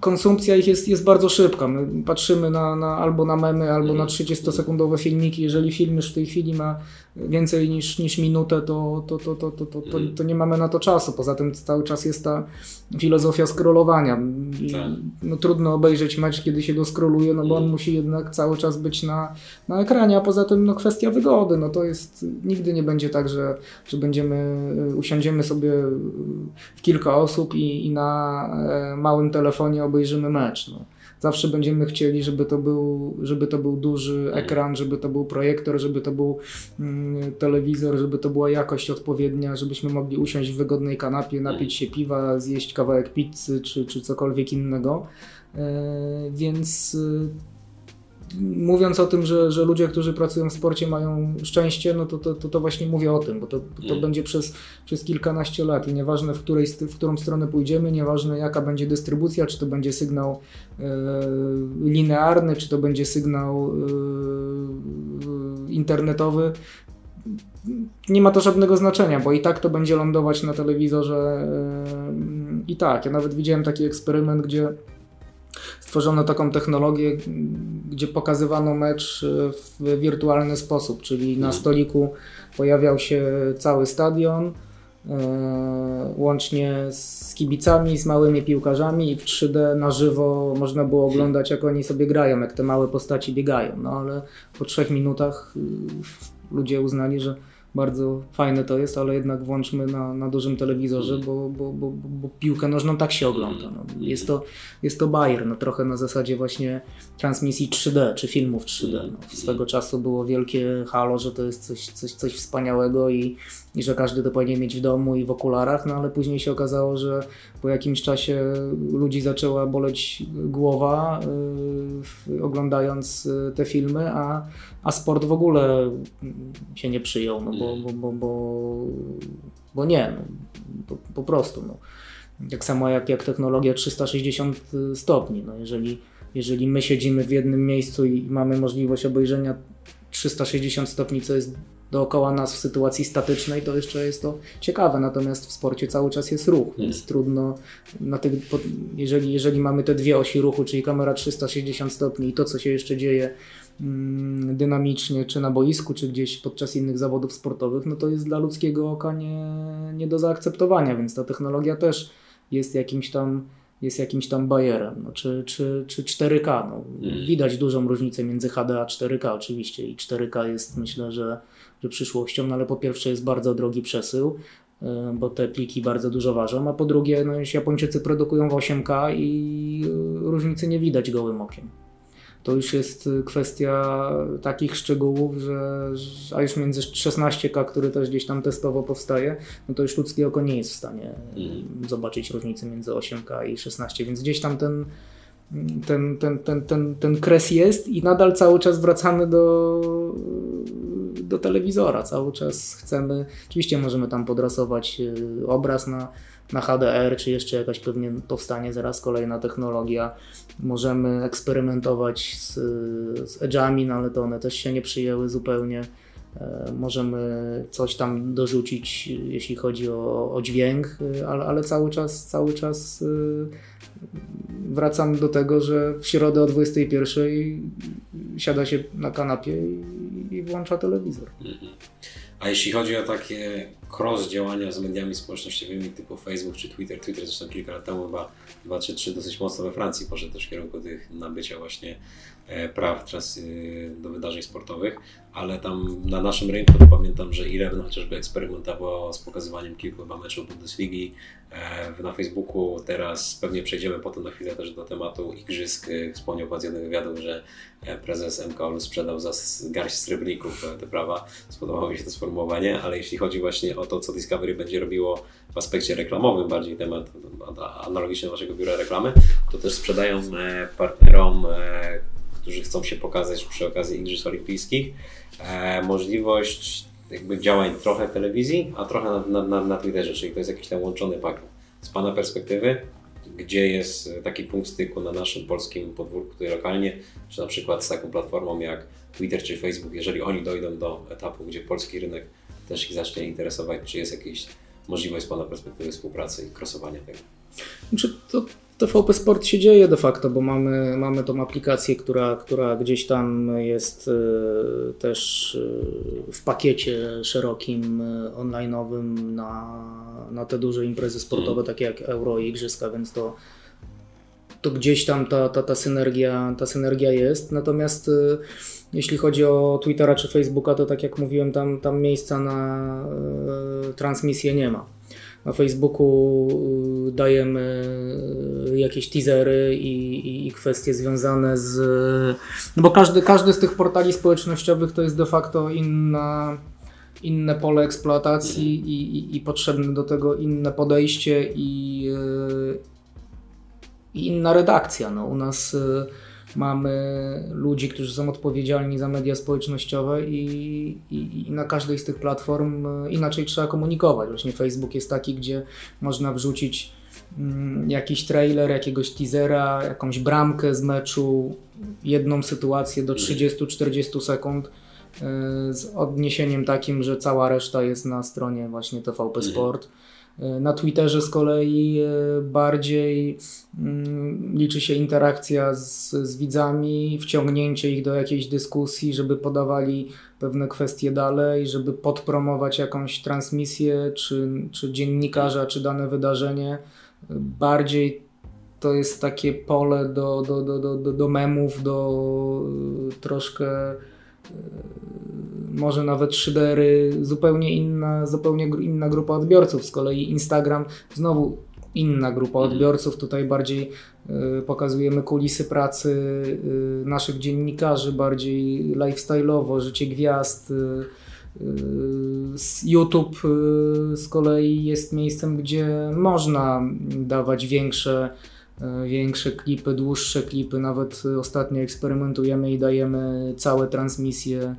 konsumpcja ich jest, jest bardzo szybka. My patrzymy na, na, albo na memy, albo na 30-sekundowe filmiki. Jeżeli film już w tej chwili ma więcej niż, niż minutę, to, to, to, to, to, to, to, to nie mamy na to czasu. Poza tym cały czas jest ta filozofia scrollowania. I, tak. no, trudno obejrzeć mecz, kiedy się go scrolluje, no bo on musi jednak cały czas być na, na ekranie, a poza tym no, kwestia wygody. No, to jest, nigdy nie będzie tak, że, że będziemy, usiądziemy sobie w kilka osób i, i na e, małym telefonie obejrzymy mecz. No zawsze będziemy chcieli, żeby to był, żeby to był duży mhm. ekran, żeby to był projektor, żeby to był mm, telewizor, żeby to była jakość odpowiednia, żebyśmy mogli usiąść w wygodnej kanapie, napić się piwa, zjeść kawałek pizzy czy, czy cokolwiek innego. E, więc mówiąc o tym, że, że ludzie, którzy pracują w sporcie mają szczęście, no to, to, to, to właśnie mówię o tym, bo to, to mm. będzie przez, przez kilkanaście lat i nieważne w, której, w którą stronę pójdziemy, nieważne jaka będzie dystrybucja, czy to będzie sygnał e, linearny, czy to będzie sygnał e, internetowy, nie ma to żadnego znaczenia, bo i tak to będzie lądować na telewizorze e, i tak. Ja nawet widziałem taki eksperyment, gdzie stworzono taką technologię, gdzie pokazywano mecz e, w wirtualny sposób, czyli na mhm. stoliku pojawiał się cały stadion, e, łącznie z kibicami, z małymi piłkarzami i w 3D na żywo można było oglądać jak oni sobie grają, jak te małe postaci biegają. No ale po trzech minutach y, ludzie uznali, że bardzo fajne to jest, ale jednak włączmy na, na dużym telewizorze, bo, bo, bo, bo piłkę nożną tak się ogląda. No. Jest, to, jest to Bayer, no, trochę na zasadzie właśnie transmisji 3D, czy filmów 3D. No. Swego czasu było wielkie halo, że to jest coś, coś, coś wspaniałego i, i że każdy to powinien mieć w domu i w okularach, no ale później się okazało, że po jakimś czasie ludzi zaczęła boleć głowa yy, oglądając y, te filmy, a, a sport w ogóle się nie przyjął, no bo, bo, bo, bo, bo nie, no, po, po prostu. No. Tak samo jak, jak technologia 360 stopni. No jeżeli, jeżeli my siedzimy w jednym miejscu i mamy możliwość obejrzenia 360 stopni, co jest dookoła nas w sytuacji statycznej, to jeszcze jest to ciekawe. Natomiast w sporcie cały czas jest ruch, więc hmm. trudno, na tych, jeżeli, jeżeli mamy te dwie osi ruchu, czyli kamera 360 stopni i to, co się jeszcze dzieje mm, dynamicznie, czy na boisku, czy gdzieś podczas innych zawodów sportowych, no to jest dla ludzkiego oka nie, nie do zaakceptowania, więc ta technologia też jest jakimś tam jest jakimś tam bajerem, no, czy, czy, czy 4K. No. Hmm. Widać dużą różnicę między HD a 4K oczywiście i 4K jest myślę, że że przyszłością, no ale po pierwsze jest bardzo drogi przesył, e, bo te pliki bardzo dużo ważą, a po drugie no, Japończycy produkują w 8K i różnicy nie widać gołym okiem. To już jest kwestia takich szczegółów, że a już między 16K, który też gdzieś tam testowo powstaje, no to już ludzkie oko nie jest w stanie mm. zobaczyć różnicy między 8K i 16, więc gdzieś tam ten, ten, ten, ten, ten, ten kres jest i nadal cały czas wracamy do do telewizora. Cały czas chcemy, oczywiście możemy tam podrasować y, obraz na, na HDR, czy jeszcze jakaś pewnie powstanie zaraz kolejna technologia. Możemy eksperymentować z, z edge'ami, no ale to one też się nie przyjęły zupełnie. E, możemy coś tam dorzucić, jeśli chodzi o, o dźwięk, y, ale, ale, cały czas, cały czas y, wracam do tego, że w środę o 21 siada się na kanapie i, i włącza telewizor. Mhm. A jeśli chodzi o takie cross działania z mediami społecznościowymi typu Facebook czy Twitter, Twitter zresztą kilka lat temu chyba dwa czy trzy dosyć mocno we Francji poszedł też w kierunku tych nabycia właśnie praw trans, y, do wydarzeń sportowych, ale tam na naszym rynku to pamiętam, że Eleven chociażby eksperymentował z pokazywaniem kilku meczów Bundesligi e, na Facebooku. Teraz pewnie przejdziemy potem na chwilę też do tematu igrzysk. E, z jednych wywiadów, że prezes MKOL sprzedał za garść srebrników te prawa. Spodobało mi się to sformułowanie, ale jeśli chodzi właśnie o to, co Discovery będzie robiło w aspekcie reklamowym, bardziej temat analogiczny do Waszego biura reklamy, to też sprzedają e, partnerom, e, którzy chcą się pokazać przy okazji Igrzysk Olimpijskich, e, możliwość jakby działań trochę w telewizji, a trochę na, na, na Twitterze, czyli to jest jakiś tam łączony pakiet. Z Pana perspektywy, gdzie jest taki punkt styku na naszym polskim podwórku tutaj lokalnie, czy na przykład z taką platformą jak Twitter czy Facebook, jeżeli oni dojdą do etapu, gdzie polski rynek też ich zacznie interesować, czy jest jakaś możliwość z Pana perspektywy współpracy i krosowania tego? Znaczy, to TVP Sport się dzieje de facto, bo mamy, mamy tą aplikację, która, która gdzieś tam jest y, też y, w pakiecie szerokim, y, online'owym na, na te duże imprezy sportowe, mm. takie jak Euro i Igrzyska, więc to, to gdzieś tam ta, ta, ta, synergia, ta synergia jest. Natomiast jeśli chodzi o Twittera czy Facebooka, to tak jak mówiłem, tam, tam miejsca na transmisję nie ma na Facebooku y, dajemy y, jakieś teasery i, i, kwestie związane z. No bo każdy, każdy z tych portali społecznościowych to jest de facto inna, inne pole eksploatacji i, i, i potrzebne do tego inne podejście i, y, i inna redakcja. No, u nas mamy ludzi, którzy są odpowiedzialni za media społecznościowe i, i, i, na każdej z tych platform e, inaczej trzeba komunikować. Właśnie Facebook jest taki, gdzie można wrzucić mm, jakiś trailer, jakiegoś teasera, jakąś bramkę z meczu, jedną sytuację do 30-40 sekund e, z odniesieniem takim, że cała reszta jest na stronie właśnie TVP mhm. Sport. E, na Twitterze z kolei e, bardziej mm, liczy się interakcja z, z widzami, wciągnięcie ich do jakiejś dyskusji, żeby podawali pewne kwestie dalej, żeby podpromować jakąś transmisję, czy, czy dziennikarza, czy dane wydarzenie. Bardziej to jest takie pole do, do, do, do, do memów, do e, troszkę może nawet szydery, zupełnie inna, zupełnie inna grupa odbiorców. Z kolei Instagram znowu inna grupa mhm. odbiorców. Tutaj bardziej y, pokazujemy kulisy pracy y, naszych dziennikarzy, bardziej lifestyle'owo, życie gwiazd. Y, YouTube z kolei jest miejscem, gdzie można dawać większe, większe klipy, dłuższe klipy. Nawet ostatnio eksperymentujemy i dajemy całe transmisje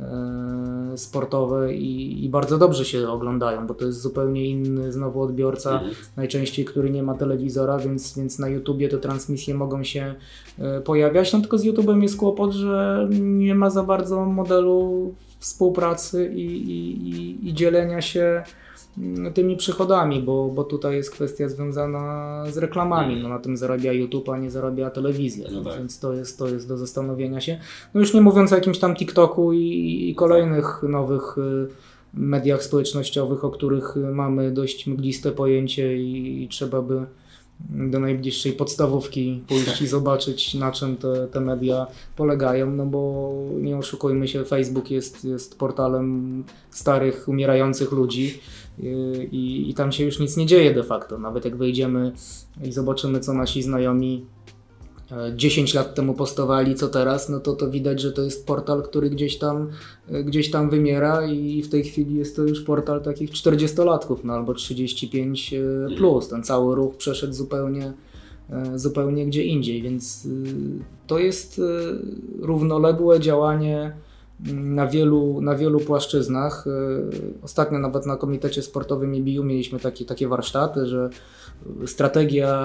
E, sportowe i, i, bardzo dobrze się oglądają, bo to jest zupełnie inny znowu odbiorca, mhm. najczęściej który nie ma telewizora, więc, więc na YouTubie te transmisje mogą się e, pojawiać. No tylko z YouTubem jest kłopot, że nie ma za bardzo modelu współpracy i, i, i dzielenia się tymi przychodami, bo, bo tutaj jest kwestia związana z reklamami. No, na tym zarabia YouTube, a nie zarabia telewizja, no tak. więc to jest, to jest do zastanowienia się. No już nie mówiąc o jakimś tam TikToku i, i kolejnych nowych y, mediach społecznościowych, o których mamy dość mgliste pojęcie i, i trzeba by do najbliższej podstawówki pójść i zobaczyć na czym te, te media polegają, no bo nie oszukujmy się, Facebook jest, jest portalem starych, umierających ludzi i, i tam się już nic nie dzieje de facto. Nawet jak wejdziemy i zobaczymy, co nasi znajomi 10 e, lat temu postowali, co teraz, no to to widać, że to jest portal, który gdzieś tam, e, gdzieś tam wymiera i w tej chwili jest to już portal takich 40-latków, no albo 35 e, plus. Ten cały ruch przeszedł zupełnie, zupełnie gdzie indziej, więc to jest równoległe działanie na wielu, na wielu płaszczyznach. E, ostatnio nawet na Komitecie Sportowym IBU mieliśmy takie, takie warsztaty, że strategia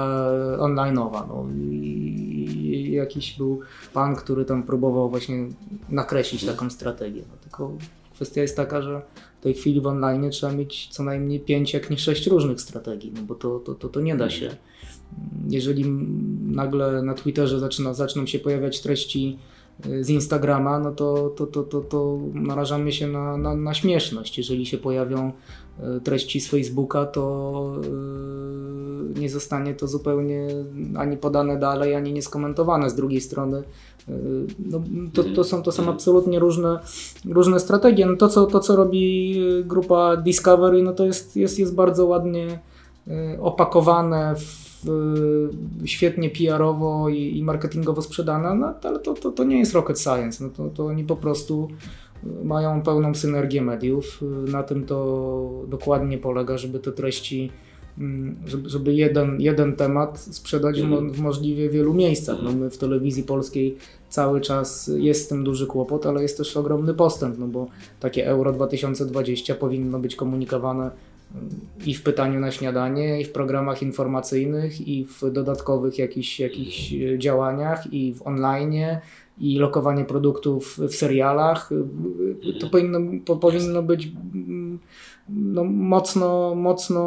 online'owa. No, i jakiś był pan, który tam próbował właśnie nakreślić taką strategię. No, tylko kwestia jest taka, że w tej chwili w online trzeba mieć co najmniej 5, jak nie 6 różnych strategii, no bo to, to, to, to nie da się. Jeżeli nagle na Twitterze zaczyna, zaczną się pojawiać treści z Instagrama, no to, to, to, to, to narażamy się na, na, na śmieszność. Jeżeli się pojawią e, treści z Facebooka, to e, nie zostanie to zupełnie ani podane dalej, ani nieskomentowane. Z drugiej strony no, to, to, są, to są absolutnie różne, różne strategie. No to, co, to, co robi grupa Discovery, no to jest, jest, jest bardzo ładnie opakowane w Y, świetnie PR-owo i, i marketingowo sprzedana, no, ale to, to, to nie jest rocket science. No, to, to oni po prostu y, mają pełną synergię mediów. Y, na tym to dokładnie polega, żeby te treści, mm, żeby, żeby jeden, jeden temat sprzedać w, w możliwie wielu miejscach. No my w telewizji polskiej cały czas jest z tym duży kłopot, ale jest też ogromny postęp, no bo takie Euro 2020 powinno być komunikowane i w pytaniu na śniadanie, i w programach informacyjnych, i w dodatkowych jakichś, jakichś działaniach, i w online, i lokowanie produktów w serialach. To powinno, po, powinno być no, mocno, mocno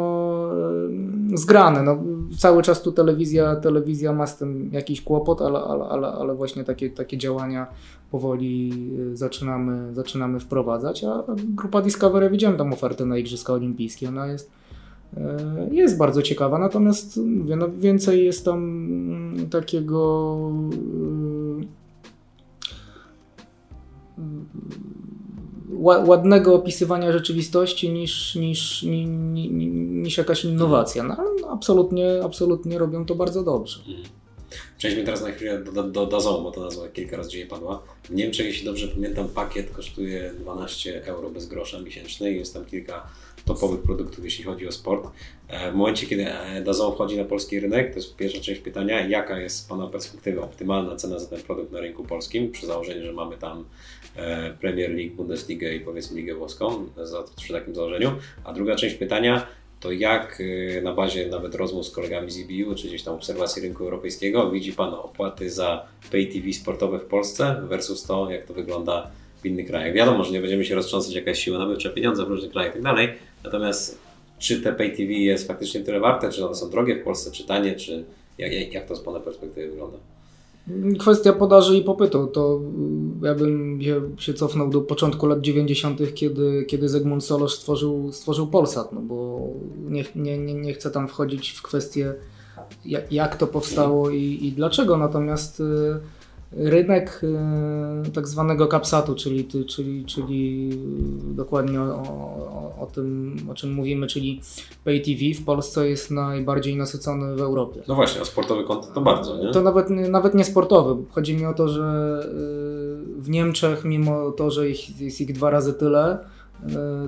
e, zgrane. No, cały czas tu telewizja, telewizja ma z tym jakiś kłopot, ale, ale, ale, ale właśnie takie, takie działania powoli y, zaczynamy, zaczynamy wprowadzać, a grupa Discovery, widziałem tam ofertę na Igrzyska Olimpijskie, ona jest, y, jest bardzo ciekawa, natomiast mówię, no więcej jest tam mm, takiego ładnego opisywania rzeczywistości niż, niż, niż, niż jakaś innowacja. No, ale absolutnie, absolutnie robią to bardzo dobrze. Mhm. Przejdźmy teraz na chwilę do, do, do bo to nazwa kilka razy dzisiaj padła. W Niemczech, jeśli dobrze pamiętam, pakiet kosztuje 12 euro bez grosza miesięcznie i jest tam kilka topowych produktów, jeśli chodzi o sport. E, w momencie, kiedy e, DAZN wchodzi na polski rynek, to jest pierwsza część pytania, jaka jest Pana perspektywy optymalna cena za ten produkt na rynku polskim, przy założeniu, że mamy tam e, Premier League, Bundesligę i powiedzmy Ligę Włoską, przy takim założeniu. A druga część pytania, to jak na bazie nawet rozmów z kolegami z EBU, czy gdzieś tam obserwacji rynku europejskiego, widzi Pan opłaty za pay TV sportowe w Polsce versus to, jak to wygląda w innych krajach. Wiadomo, że nie będziemy się roztrząsać jakaś siła nabywcza pieniądze w różnych krajach i tak dalej, natomiast czy te pay TV jest faktycznie tyle warte, czy one są drogie w Polsce, czy tanie, czy jak, jak to z Pana perspektywy wygląda? Kwestia podaży i popytu, to ja bym się cofnął do początku lat 90., kiedy, kiedy Zygmunt Solosz stworzył, stworzył Polsat, no bo nie, nie, nie, nie chcę tam wchodzić w kwestię jak, jak to powstało i, i dlaczego, natomiast y, rynek e, tak zwanego kapsatu, czyli, czyli, czyli dokładnie o, o, o, tym, o czym mówimy, czyli Pay TV w Polsce jest najbardziej nasycony w Europie. No właśnie, a sportowy kontent to bardzo, nie? To nawet, nawet nie sportowy. Chodzi mi o to, że e, w Niemczech, mimo to, że ich, jest ich dwa razy tyle,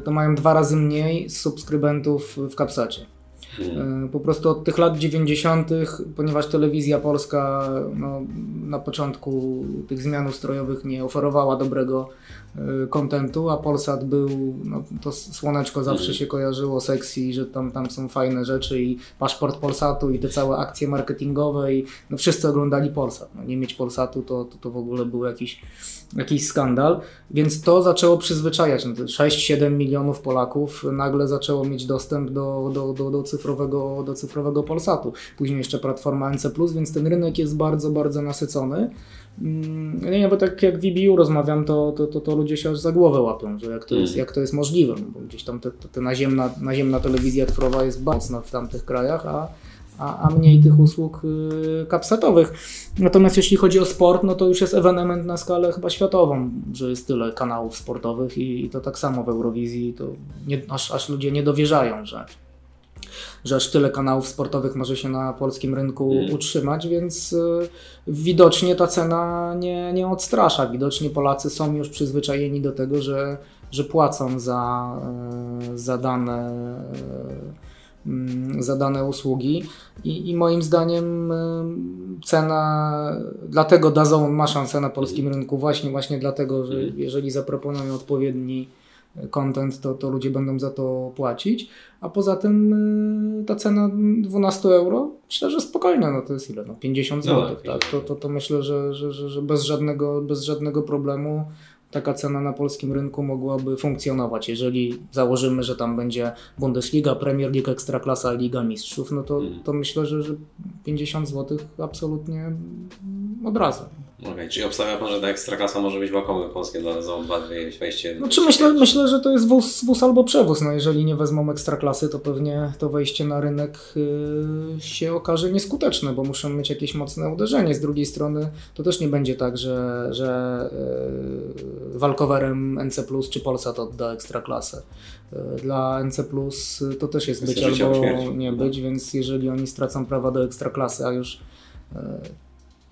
to mają dwa razy mniej subskrybentów w kapsacie. Hmm. Po prostu od tych lat 90., ponieważ telewizja polska no, na początku tych zmian ustrojowych nie oferowała dobrego Y, kontentu, a Polsat był, no, to słoneczko zawsze mhm. się kojarzyło sexy, że tam, tam są fajne rzeczy i paszport Polsatu i te całe akcje marketingowe i no, wszyscy oglądali Polsat. No, nie mieć Polsatu to, to, to w ogóle był jakiś, jakiś skandal, więc to zaczęło przyzwyczajać. No, 6-7 milionów Polaków nagle zaczęło mieć dostęp do, do, do, do, cyfrowego, do cyfrowego Polsatu. Później jeszcze platforma NC+, więc ten rynek jest bardzo, bardzo nasycony. Mm, nie, bo tak jak w VBU rozmawiam, to, to, to, to, ludzie się aż za głowę łapią, że jak to jest, mm. jak to jest możliwe, no bo gdzieś tam te, te naziemna, naziemna telewizja cyfrowa jest mocna w tamtych krajach, a, a, a mniej tych usług y, kapsetowych. Natomiast jeśli chodzi o sport, no to już jest ewenement na skalę chyba światową, że jest tyle kanałów sportowych i, i to tak samo w Eurowizji, to nie, aż, aż ludzie nie dowierzają, że że aż tyle kanałów sportowych może się na polskim rynku mm. utrzymać, więc y, widocznie ta cena nie, nie odstrasza. Widocznie Polacy są już przyzwyczajeni do tego, że, że płacą za, y, za dane y, za dane usługi I, i moim zdaniem cena, dlatego Dazon ma szansę na polskim rynku właśnie, właśnie dlatego, że mm. jeżeli zaproponują odpowiedni content, to, to ludzie będą za to płacić. A poza tym y, ta cena 12 euro, myślę, że spokojna, no to jest ile? No 50 zł, no, tak? To, to, to myślę, że, że, że, że bez, żadnego, bez żadnego problemu taka cena na polskim rynku mogłaby funkcjonować. Jeżeli założymy, że tam będzie Bundesliga, Premier League, Ekstraklasa, Liga Mistrzów, no to, hmm. to myślę, że, że 50 zł absolutnie od razu. Okej, okay, czyli obstawia Pan, że ta ekstraklasa może być łakomym polskie dla Zone 2 wejście? No, czy myślę, myślę, że to jest wóz, wóz albo przewóz. No, jeżeli nie wezmą ekstraklasy, to pewnie to wejście na rynek yy, się okaże nieskuteczne, bo muszą mieć jakieś mocne uderzenie. Z drugiej strony to też nie będzie tak, że, że yy, walkowerem NC Plus czy Polsat odda ekstraklasę. Yy, dla NC Plus to też jest, jest być albo nie być, więc jeżeli oni stracą prawa do ekstraklasy, a już yy,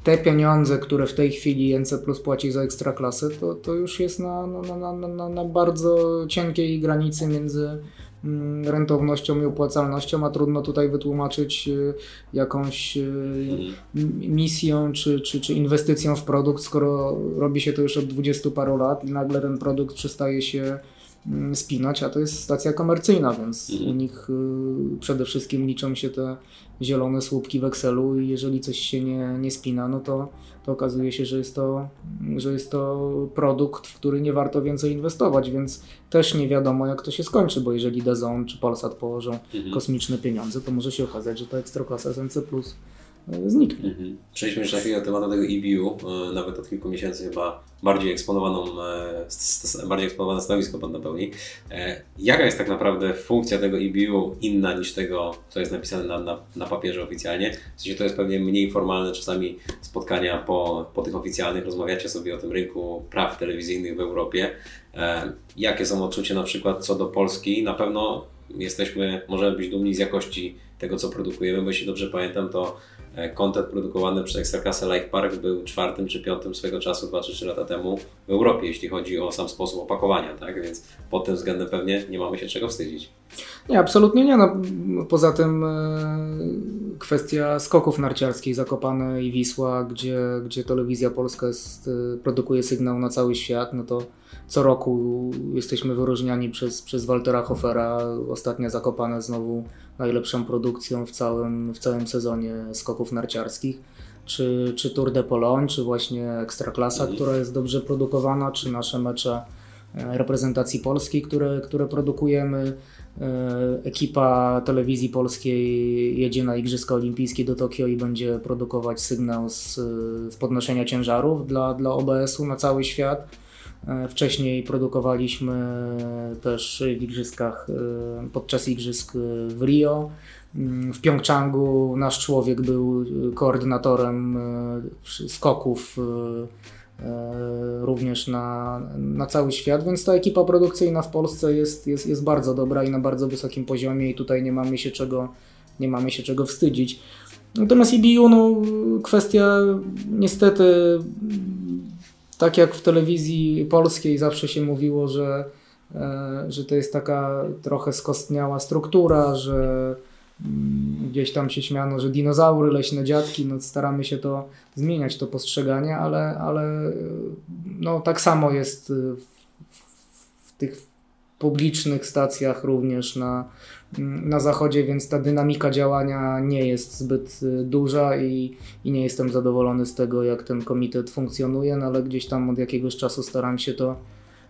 te pieniądze, które w tej chwili NC Plus płaci za ekstraklasy, to, to już jest na, na, na, na, na bardzo cienkiej granicy między mm, rentownością i opłacalnością, a trudno tutaj wytłumaczyć y, jakąś y, misją czy, czy, czy inwestycją w produkt, skoro robi się to już od dwudziestu paru lat i nagle ten produkt przestaje się spinać, a to jest stacja komercyjna, więc Mhm. u nich y, przede wszystkim liczą się te zielone słupki w Excelu i jeżeli coś się nie, nie spina, no to, to okazuje się, że jest to, że jest to produkt, w który nie warto więcej inwestować, więc też nie wiadomo jak to się skończy, bo jeżeli DAZN czy Polsat położą Mhm. kosmiczne pieniądze, to może się okazać, że ta ekstraklasa SNC Plus zniknie. Mhm. Przejdźmy jeszcze na chwilę do tematu tego EBU, e, nawet od kilku miesięcy chyba bardziej eksponowaną, e, bardziej eksponowane stanowisko Pan napełni. E, Jaka jest tak naprawdę funkcja tego EBU inna niż tego, co jest napisane na, na, na papierze oficjalnie? W sensie to jest pewnie mniej formalne czasami spotkania po, po tych oficjalnych, rozmawiacie sobie o tym rynku praw telewizyjnych w Europie. Jakie są odczucia na przykład co do Polski? Na pewno jesteśmy, możemy być dumni z jakości tego, co produkujemy, bo jeśli dobrze pamiętam, to content produkowany przez Ekstraklasę Like Park był czwartym czy piątym swego czasu, 2 czy 3 lata temu w Europie, jeśli chodzi o sam sposób opakowania, tak? Więc pod tym względem pewnie nie mamy się czego wstydzić. Nie, absolutnie nie. No, poza tym e, kwestia skoków narciarskich Zakopane i Wisła, gdzie, gdzie telewizja polska jest, e, produkuje sygnał na cały świat, no to co roku jesteśmy wyróżniani przez, przez Waltera Hofera. Ostatnia Zakopane znowu najlepszą produkcją w całym, w całym sezonie skoków narciarskich. Czy, czy Tour de Pologne, czy właśnie Ekstraklasa, Mhm. która jest dobrze produkowana, czy nasze mecze e, reprezentacji polskiej, które, które produkujemy. E, Ekipa telewizji polskiej jedzie na Igrzyska Olimpijskie do Tokio i będzie produkować sygnał z, z podnoszenia ciężarów dla, dla OBS-u na cały świat. E, Wcześniej produkowaliśmy też w igrzyskach, e, podczas igrzysk w Rio. Mm, W Pjongczangu nasz człowiek był koordynatorem e, skoków e, e, również na, na cały świat, więc ta ekipa produkcyjna w Polsce jest, jest, jest bardzo dobra i na bardzo wysokim poziomie i tutaj nie mamy się czego, nie mamy się czego wstydzić. Natomiast IBU, no, kwestia niestety, tak jak w telewizji polskiej zawsze się mówiło, że, e, że to jest taka trochę skostniała struktura, że mm, gdzieś tam się śmiano, że dinozaury, leśne dziadki, no staramy się to zmieniać, to postrzeganie, ale, ale no, tak samo jest w, w tych publicznych stacjach również na, na zachodzie, więc ta dynamika działania nie jest zbyt y, duża i, i nie jestem zadowolony z tego, jak ten komitet funkcjonuje, no ale gdzieś tam od jakiegoś czasu staram się to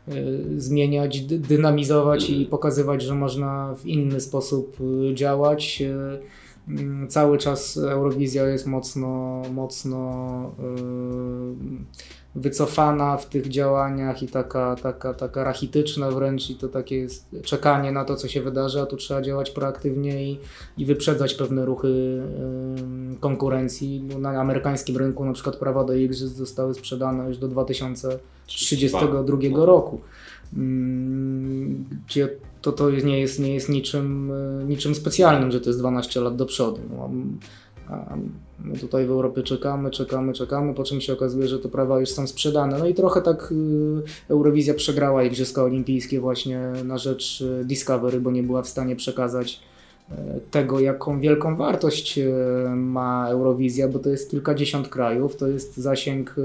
y, zmieniać, dy- dynamizować i pokazywać, że można w inny sposób y, działać. Mm, Cały czas Eurowizja jest mocno, mocno wycofana w tych działaniach i taka, taka, taka rachityczna wręcz i to takie jest czekanie na to, co się wydarzy, a tu trzeba działać proaktywnie i, i wyprzedzać pewne ruchy ym, konkurencji. Na amerykańskim rynku na przykład prawa do igrzysk zostały sprzedane już do 2032 No. roku. Gdzie to, to nie jest, nie jest niczym, y, niczym specjalnym, że to jest 12 lat do przodu. No, my tutaj w Europie czekamy, czekamy, czekamy, po czym się okazuje, że te prawa już są sprzedane. No i trochę tak y, Eurowizja przegrała Igrzyska Olimpijskie właśnie na rzecz y, Discovery, bo nie była w stanie przekazać y, tego, jaką wielką wartość ma Eurowizja, bo to jest kilkadziesiąt krajów, to jest zasięg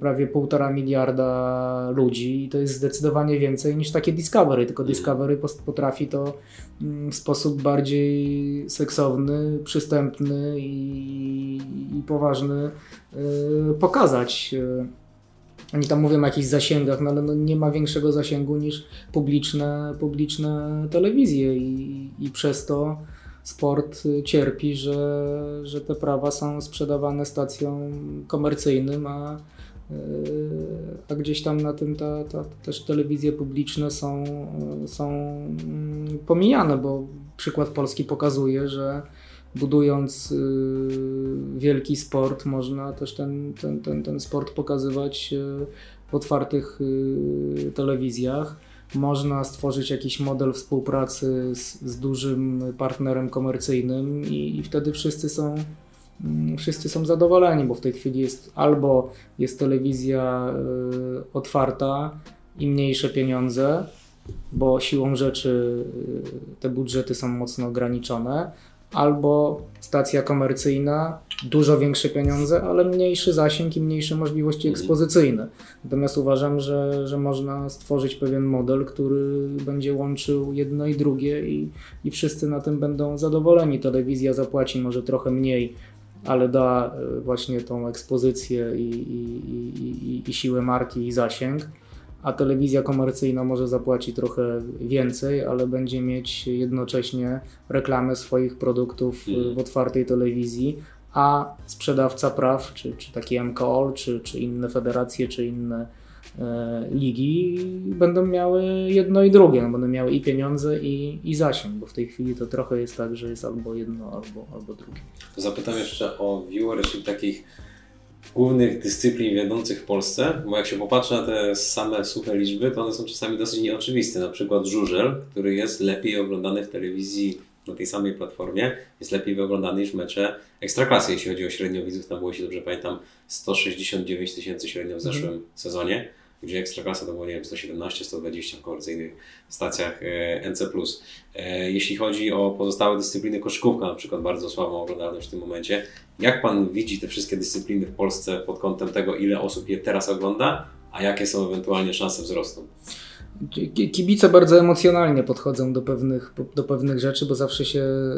prawie półtora miliarda ludzi i to jest zdecydowanie więcej niż takie Discovery, tylko Mhm. Discovery potrafi to mm, w sposób bardziej seksowny, przystępny i, i poważny y, pokazać. Y, Oni tam mówią o jakichś zasięgach, no ale no nie ma większego zasięgu niż publiczne, publiczne telewizje i, i przez to sport y, cierpi, że, że te prawa są sprzedawane stacjom komercyjnym, a, y, a gdzieś tam na tym ta, ta, też telewizje publiczne są, y, są mm, pomijane, bo przykład Polski pokazuje, że budując wielki sport, można też ten, ten, ten, ten sport pokazywać w otwartych telewizjach. Można stworzyć jakiś model współpracy z, z dużym partnerem komercyjnym i, i wtedy wszyscy są, mm, wszyscy są zadowoleni, bo w tej chwili jest albo jest telewizja y, otwarta i mniejsze pieniądze, bo siłą rzeczy y, te budżety są mocno ograniczone, albo stacja komercyjna, dużo większe pieniądze, ale mniejszy zasięg i mniejsze możliwości Mhm. ekspozycyjne. Natomiast uważam, że, że można stworzyć pewien model, który będzie łączył jedno i drugie i, i wszyscy na tym będą zadowoleni. Telewizja zapłaci może trochę mniej, ale da e, właśnie tą ekspozycję i, i, i, i, i siłę marki i zasięg a telewizja komercyjna może zapłaci trochę więcej, ale będzie mieć jednocześnie reklamę swoich produktów y, Mhm. w otwartej telewizji, a sprzedawca praw, czy, czy taki MKOL, czy, czy inne federacje, czy inne e, ligi będą miały jedno i drugie, no będą miały i pieniądze i, i zasięg, bo w tej chwili to trochę jest tak, że jest albo jedno, albo, albo drugie. To zapytam jeszcze o viewership takich głównych dyscyplin wiodących w Polsce, bo jak się popatrzy na te same suche liczby, to one są czasami dosyć nieoczywiste. Na przykład żużel, który jest lepiej oglądany w telewizji na tej samej platformie, jest lepiej oglądany niż mecze Ekstraklasy, jeśli chodzi o średnio widzów. Tam było, jeśli dobrze pamiętam, 169 tysięcy średnio w zeszłym sezonie, gdzie Ekstraklasa to było, nie wiem, 117, 120 w komercyjnych stacjach e, NC+. E, Jeśli chodzi o pozostałe dyscypliny, koszykówka na przykład bardzo słabą oglądalność w tym momencie. Jak Pan widzi te wszystkie dyscypliny w Polsce pod kątem tego, ile osób je teraz ogląda, a jakie są ewentualnie szanse wzrostu? Ki- Kibice bardzo emocjonalnie podchodzą do pewnych, do pewnych rzeczy, bo zawsze się e,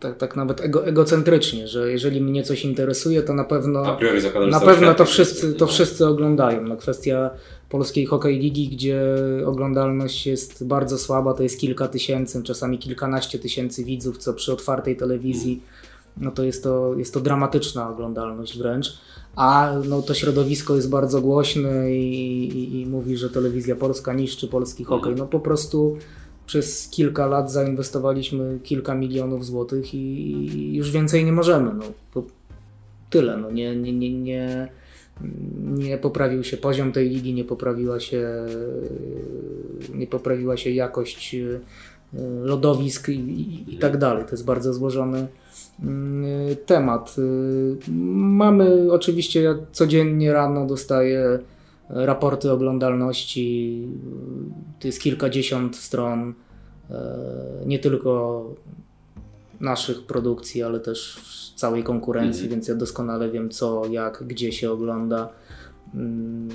tak, tak nawet ego, egocentrycznie, że jeżeli mnie coś interesuje, to na pewno A priori zakładam, na pewno to wszyscy, to no. wszyscy oglądają. No, kwestia polskiej hokej ligi, gdzie oglądalność jest bardzo słaba, to jest kilka tysięcy, czasami kilkanaście tysięcy widzów, co przy otwartej telewizji, no to jest to, jest to dramatyczna oglądalność wręcz. A no, to środowisko jest bardzo głośne i, i, i mówi, że telewizja polska niszczy polski hokej. No po prostu przez kilka lat zainwestowaliśmy kilka milionów złotych i, już więcej nie możemy. No, tyle. No, nie, nie, nie, nie, nie poprawił się poziom tej ligi, nie poprawiła się, nie poprawiła się jakość y, lodowisk i, i, i tak dalej. To jest bardzo złożony y, temat. Y, Mamy oczywiście, ja codziennie rano dostaję raporty oglądalności. To jest kilkadziesiąt stron, y, nie tylko naszych produkcji, ale też całej konkurencji, Mhm. więc ja doskonale wiem co, jak, gdzie się ogląda. Mm,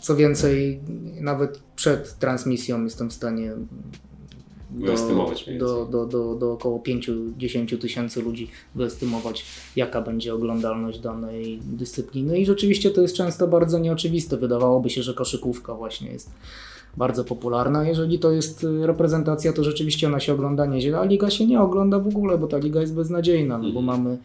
Co więcej, nawet przed transmisją jestem w stanie Wyestymować do, do, do, do około 5-10 tysięcy ludzi wyestymować, jaka będzie oglądalność danej dyscypliny. I rzeczywiście to jest często bardzo nieoczywiste. Wydawałoby się, że koszykówka właśnie jest bardzo popularna. Jeżeli to jest y, reprezentacja, to rzeczywiście ona się ogląda nieźle, a liga się nie ogląda w ogóle, bo ta liga jest beznadziejna, no bo Mhm. mamy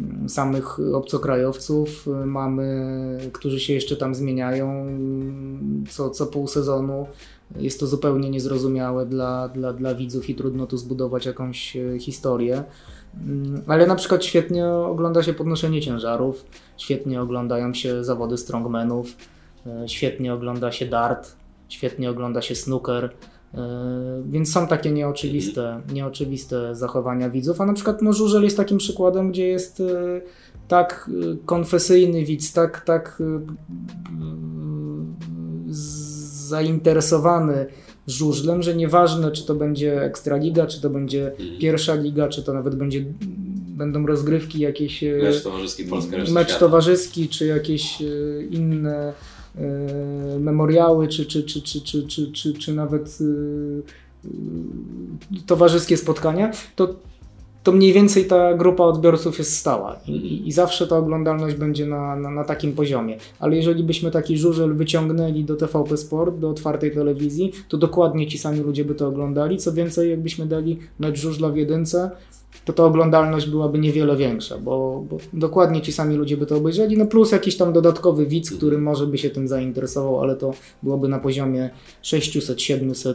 mm, samych obcokrajowców, y, mamy, którzy się jeszcze tam zmieniają mm, co, co pół sezonu. Jest to zupełnie niezrozumiałe dla, dla, dla widzów i trudno tu zbudować jakąś e, historię. Mm, Ale na przykład świetnie ogląda się podnoszenie ciężarów, świetnie oglądają się zawody strongmenów, e, świetnie ogląda się dart, świetnie ogląda się snooker. e, Więc są takie nieoczywiste, nieoczywiste zachowania widzów. A na przykład no, żużel jest takim przykładem, gdzie jest tak konfesyjny widz, tak, tak z- zainteresowany żużlem, że nieważne czy to będzie Ekstraliga, czy to będzie Mhm. pierwsza liga, czy to nawet będzie, będą rozgrywki jakieś e, Mecz towarzyski Polska mecz towarzyski, czy jakieś e, inne e, memoriały, czy, czy, czy, czy, czy, czy, czy, czy nawet towarzyskie spotkania, to, to mniej więcej ta grupa odbiorców jest stała i, i, i zawsze ta oglądalność będzie na, na, na takim poziomie. Ale jeżeli byśmy taki żużel wyciągnęli do TVP Sport, do otwartej telewizji, to dokładnie ci sami ludzie by to oglądali. Co więcej, jakbyśmy dali mecz żużla w jedynce, to ta oglądalność byłaby niewiele większa, bo, bo dokładnie ci sami ludzie by to obejrzeli, no plus jakiś tam dodatkowy widz, który może by się tym zainteresował, ale to byłoby na poziomie 600-700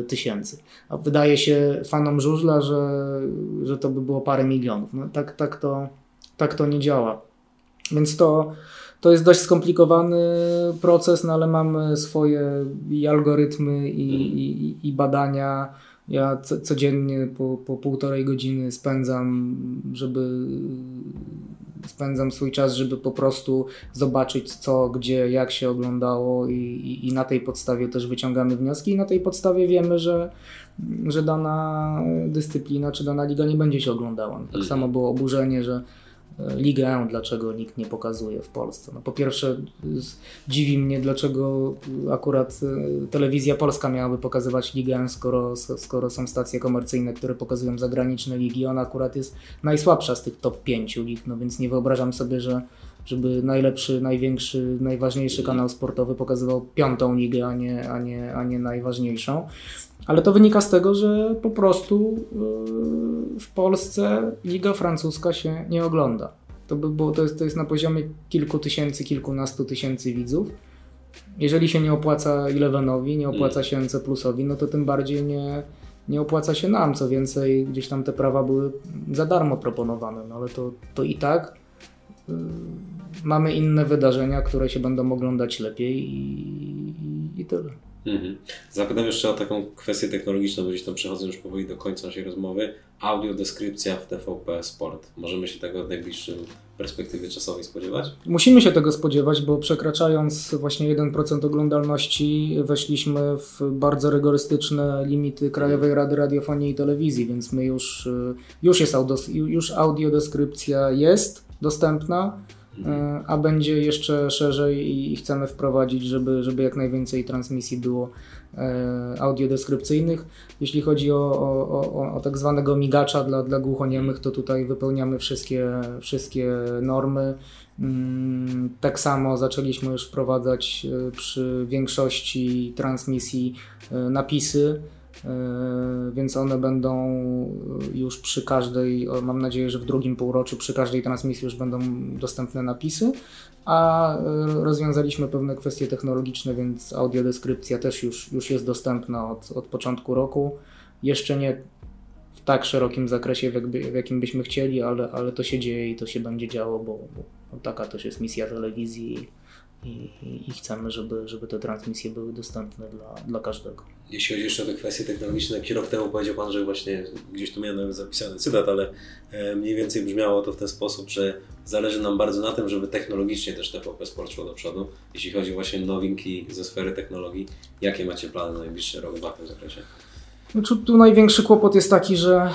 y, tysięcy. A wydaje się fanom żużla, że, że to by było parę milionów. No, tak, tak, to, tak to nie działa. Więc to, to jest dość skomplikowany proces, no ale mamy swoje i algorytmy i, i, i badania. Ja co, codziennie po, po półtorej godziny spędzam, żeby spędzam swój czas, żeby po prostu zobaczyć co, gdzie, jak się oglądało i, i, i na tej podstawie też wyciągamy wnioski i na tej podstawie wiemy, że, że dana dyscyplina czy dana liga nie będzie się oglądała. Tak mhm. samo było oburzenie, że Ligę, dlaczego nikt nie pokazuje w Polsce. No po pierwsze, dziwi mnie, dlaczego akurat e, telewizja polska miałaby pokazywać Ligę, skoro, skoro są stacje komercyjne, które pokazują zagraniczne ligi. Ona akurat jest najsłabsza z tych top 5 lig, no więc nie wyobrażam sobie, że żeby najlepszy, największy, najważniejszy kanał sportowy pokazywał piątą ligę, a nie, a nie, a nie najważniejszą. Ale to wynika z tego, że po prostu yy, w Polsce liga francuska się nie ogląda. To, by było, to, jest, to jest na poziomie kilku tysięcy, kilkunastu tysięcy widzów. Jeżeli się nie opłaca Elevenowi, nie opłaca mm. się NC Plusowi, no to tym bardziej nie, nie opłaca się nam. Co więcej, gdzieś tam te prawa były za darmo proponowane, no ale to, to i tak yy, mamy inne wydarzenia, które się będą oglądać lepiej i, i, i tyle. Mhm. Zapytam jeszcze o taką kwestię technologiczną, bo gdzieś tam przechodzę już powoli do końca naszej rozmowy. Audiodeskrypcja w TVP Sport. Możemy się tego w najbliższym perspektywie czasowej spodziewać? Musimy się tego spodziewać, bo przekraczając właśnie 1% oglądalności weszliśmy w bardzo rygorystyczne limity Krajowej Rady Radiofonii i Telewizji, więc my już, już jest audio, już audiodeskrypcja jest dostępna a będzie jeszcze szerzej i chcemy wprowadzić, żeby, żeby jak najwięcej transmisji było e, audiodeskrypcyjnych. Jeśli chodzi o, o, o, o tak zwanego migacza dla, dla głuchoniemych, to tutaj wypełniamy wszystkie, wszystkie normy. Mm, tak samo zaczęliśmy już wprowadzać e, przy większości transmisji napisy E, więc one będą już przy każdej, mam nadzieję, że w drugim półroczu przy każdej transmisji już będą dostępne napisy, a e, rozwiązaliśmy pewne kwestie technologiczne, więc audiodeskrypcja też już, już jest dostępna od, od początku roku. Jeszcze nie w tak szerokim zakresie, w, jakby, w jakim byśmy chcieli, ale, ale to się dzieje i to się będzie działo, bo, bo taka też jest misja telewizji i, i, chcemy, żeby, żeby te transmisje były dostępne dla, dla każdego. Jeśli chodzi jeszcze o te kwestie technologiczne, jakiś rok temu powiedział Pan, że właśnie gdzieś tu miałem zapisany cytat, ale e, mniej więcej brzmiało to w ten sposób, że zależy nam bardzo na tym, żeby technologicznie też TVP Sport szło do przodu. Jeśli chodzi właśnie o nowinki ze sfery technologii, jakie macie plany na najbliższy rok, w tym zakresie? Znaczy, tu największy kłopot jest taki, że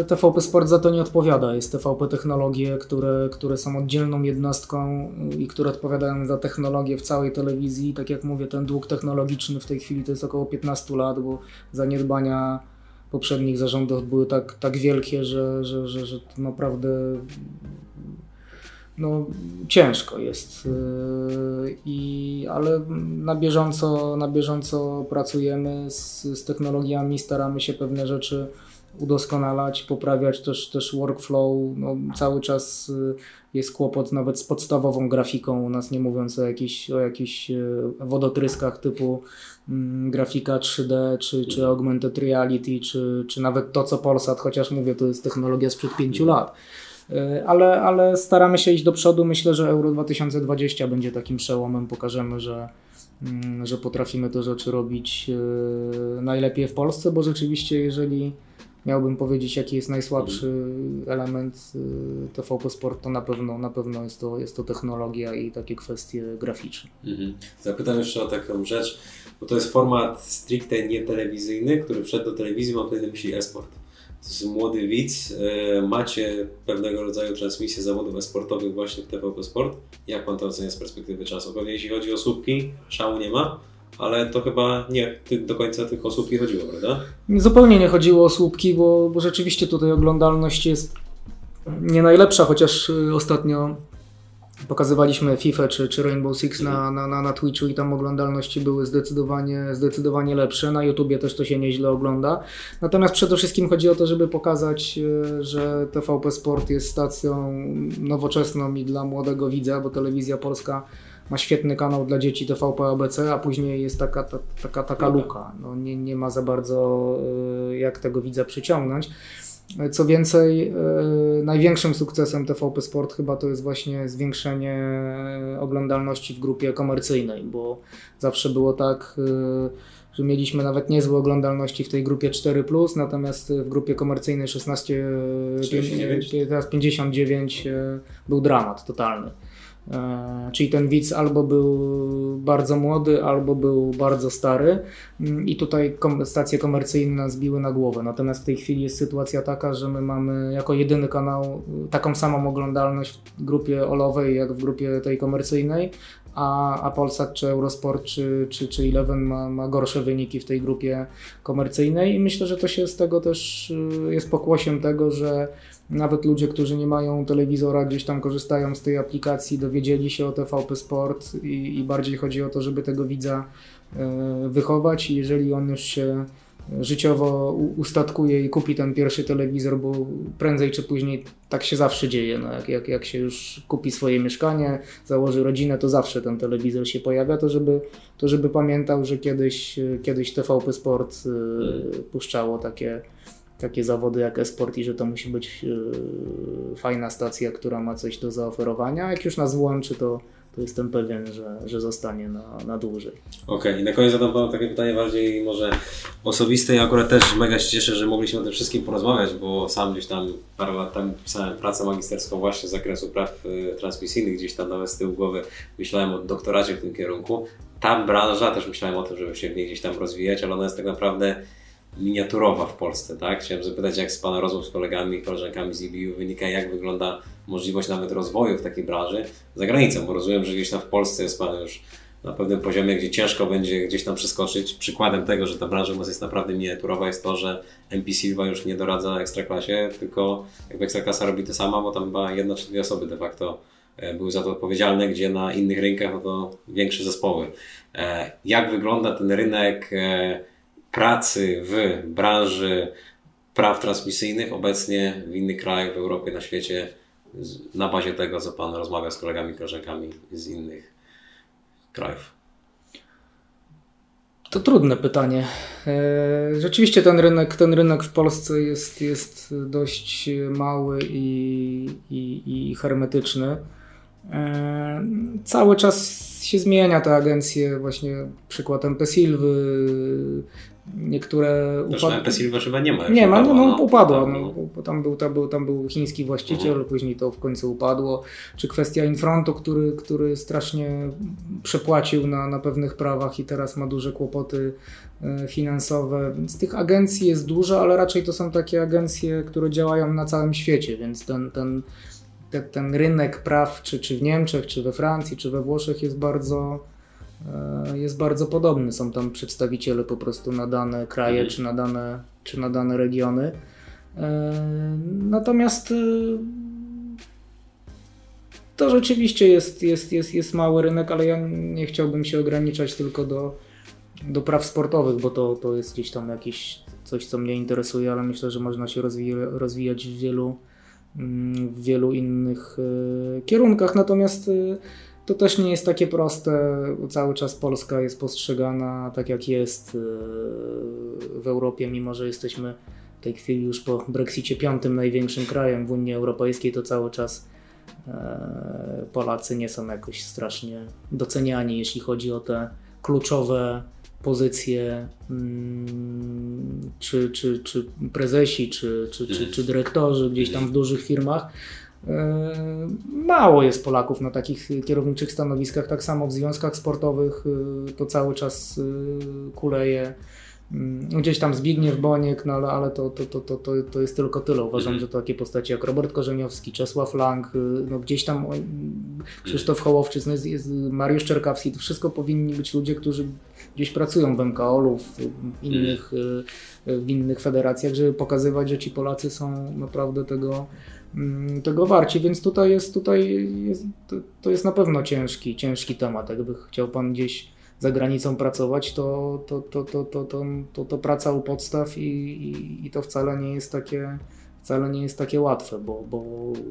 e, TVP Sport za to nie odpowiada. Jest TVP Technologie, które, które są oddzielną jednostką i które odpowiadają za technologię w całej telewizji. Tak jak mówię, ten dług technologiczny w tej chwili to jest około 15 lat, bo zaniedbania poprzednich zarządów były tak, tak wielkie, że, że, że, że naprawdę no, ciężko jest. Yy, I, ale na bieżąco, na bieżąco pracujemy z, z technologiami, staramy się pewne rzeczy udoskonalać, poprawiać też, też workflow. No, cały czas yy, jest kłopot nawet z podstawową grafiką u nas, nie mówiąc o jakichś, o jakichś yy, wodotryskach typu mm, grafika 3D, czy, czy augmented reality, czy, czy nawet to, co Polsat, chociaż mówię, to jest technologia sprzed 5 lat. E, ale, ale staramy się iść do przodu. Myślę, że Euro 2020 będzie takim przełomem. Pokażemy, że, mm, że potrafimy te rzeczy robić e, najlepiej w Polsce, bo rzeczywiście, jeżeli miałbym powiedzieć, jaki jest najsłabszy element e, TVP Sport, to na pewno, na pewno jest, to, jest to technologia i takie kwestie graficzne. Mhm. Zapytam jeszcze o taką rzecz, bo to jest format stricte nietelewizyjny, który wszedł do telewizji, mam tutaj na myśli e-sport młody widz, e, macie pewnego rodzaju transmisję zawodów e-sportowych właśnie w TVP Sport. Jak Pan to ocenia z perspektywy czasu? Pewnie jeśli chodzi o słupki, szału nie ma, ale to chyba nie do końca tylko o słupki chodziło, prawda? Zupełnie nie chodziło o słupki, bo, bo rzeczywiście tutaj oglądalność jest nie najlepsza, chociaż y, ostatnio Pokazywaliśmy FIFA czy, czy Rainbow Six na, na, na, na Twitchu i tam oglądalności były zdecydowanie, zdecydowanie lepsze. Na YouTubie też to się nieźle ogląda. Natomiast przede wszystkim chodzi o to, żeby pokazać, e, że TVP Sport jest stacją nowoczesną i dla młodego widza, bo telewizja polska ma świetny kanał dla dzieci TVP ABC, a później jest taka, ta, taka, taka luka. No, nie, nie ma za bardzo e, jak tego widza przyciągnąć. Co więcej, e, największym sukcesem TVP Sport chyba to jest właśnie zwiększenie oglądalności w grupie komercyjnej, bo zawsze było tak, e, że mieliśmy nawet niezłe oglądalności w tej grupie 4, natomiast w grupie komercyjnej 16, 39. teraz 59 e, był dramat totalny. E, czyli ten widz albo był bardzo młody, albo był bardzo stary mm, i tutaj stacje komercyjne nas biły na głowę. Natomiast w tej chwili jest sytuacja taka, że my mamy jako jedyny kanał taką samą oglądalność w grupie olowej jak w grupie tej komercyjnej, a, a Polsat czy Eurosport czy, czy, czy Eleven ma, ma gorsze wyniki w tej grupie komercyjnej i myślę, że to się z tego też y, jest pokłosiem tego, że nawet ludzie, którzy nie mają telewizora, gdzieś tam korzystają z tej aplikacji, dowiedzieli się o TVP Sport i, i bardziej chodzi o to, żeby tego widza y, wychować i jeżeli on już się życiowo ustatkuje i kupi ten pierwszy telewizor, bo prędzej czy później tak się zawsze dzieje. No jak, jak, jak się już kupi swoje mieszkanie, założy rodzinę, to zawsze ten telewizor się pojawia, to żeby, to żeby pamiętał, że kiedyś, kiedyś TVP Sport y, puszczało takie, takie zawody jak e-sport i że to musi być y, fajna stacja, która ma coś do zaoferowania. Jak już nas włączy, to to jestem pewien, że, że zostanie na, na dłużej. Okej, okay. i na koniec zadam Panu takie pytanie bardziej może osobiste. Ja akurat też mega się cieszę, że mogliśmy o tym wszystkim porozmawiać, bo sam gdzieś tam parę lat temu pisałem pracę magisterską właśnie z zakresu praw y, transmisyjnych, gdzieś tam nawet z tyłu głowy myślałem o doktoracie w tym kierunku. Ta branża, też myślałem o tym, żeby się w niej gdzieś tam rozwijać, ale ona jest tak naprawdę miniaturowa w Polsce, tak? Chciałem zapytać, jak z Pana rozmów z kolegami, koleżankami z IBU wynika, jak wygląda możliwość nawet rozwoju w takiej branży za granicą, bo rozumiem, że gdzieś tam w Polsce jest Pan już na pewnym poziomie, gdzie ciężko będzie gdzieś tam przeskoczyć. Przykładem tego, że ta branża u nas jest naprawdę miniaturowa jest to, że MP Silva już nie doradza Ekstraklasie, tylko jakby Ekstraklasa robi to sama, bo tam chyba jedna czy dwie osoby de facto e, były za to odpowiedzialne, gdzie na innych rynkach no to większe zespoły. E, jak wygląda ten rynek e, pracy w branży praw transmisyjnych obecnie w innych krajach w Europie, na świecie, na bazie tego, co Pan rozmawia z kolegami, koleżankami z innych krajów? To trudne pytanie. E, rzeczywiście ten rynek, ten rynek w Polsce jest, jest dość mały i, i, i hermetyczny. E, cały czas się zmienia te agencje, właśnie przykład MP Silwy, niektóre upadły. MP Silva chyba nie ma. Nie ma, no, no, upadła. No, bo tam, był, tam, był, tam był chiński właściciel, mhm. później to w końcu upadło. Czy kwestia Infrontu, który, który strasznie przepłacił na, na pewnych prawach i teraz ma duże kłopoty e, finansowe. Więc tych agencji jest dużo, ale raczej to są takie agencje, które działają na całym świecie, więc ten, ten te, ten rynek praw, czy, czy w Niemczech, czy we Francji, czy we Włoszech jest bardzo, jest bardzo podobny. Są tam przedstawiciele po prostu na dane kraje, mhm. czy na dane, czy na dane regiony. E, natomiast e, to rzeczywiście jest, jest, jest, jest mały rynek, ale ja nie chciałbym się ograniczać tylko do, do praw sportowych, bo to, to jest gdzieś tam jakieś coś, co mnie interesuje, ale myślę, że można się rozwijać w wielu, w wielu innych e, kierunkach. Natomiast e, to też nie jest takie proste. Cały czas Polska jest postrzegana tak, jak jest e, w Europie, mimo że jesteśmy w tej chwili już po Brexicie piątym największym krajem w Unii Europejskiej, to cały czas Polacy nie są jakoś strasznie doceniani, jeśli chodzi o te kluczowe pozycje mm, czy, czy, czy prezesi, czy, czy, czy, czy dyrektorzy gdzieś tam w dużych firmach. E, mało jest Polaków na takich kierowniczych stanowiskach. Tak samo w związkach sportowych e, to cały czas e, kuleje. Mm, gdzieś tam Zbigniew Boniek, no ale, ale to, to, to, to, to jest tylko tyle. Uważam, mhm. że to takie postacie jak Robert Korzeniowski, Czesław Lang, no gdzieś tam Krzysztof jest, jest Mariusz Czerkawski, to wszystko powinni być ludzie, którzy gdzieś pracują w MKOL-u, w innych, w innych federacjach, żeby pokazywać, że ci Polacy są naprawdę tego, tego warci, więc tutaj jest, tutaj jest, to, to jest na pewno ciężki, ciężki temat. Jakby chciał Pan gdzieś za granicą pracować, to, to, to, to, to, to, to, to praca u podstaw i, i, i to wcale nie jest takie wcale nie jest takie łatwe, bo, bo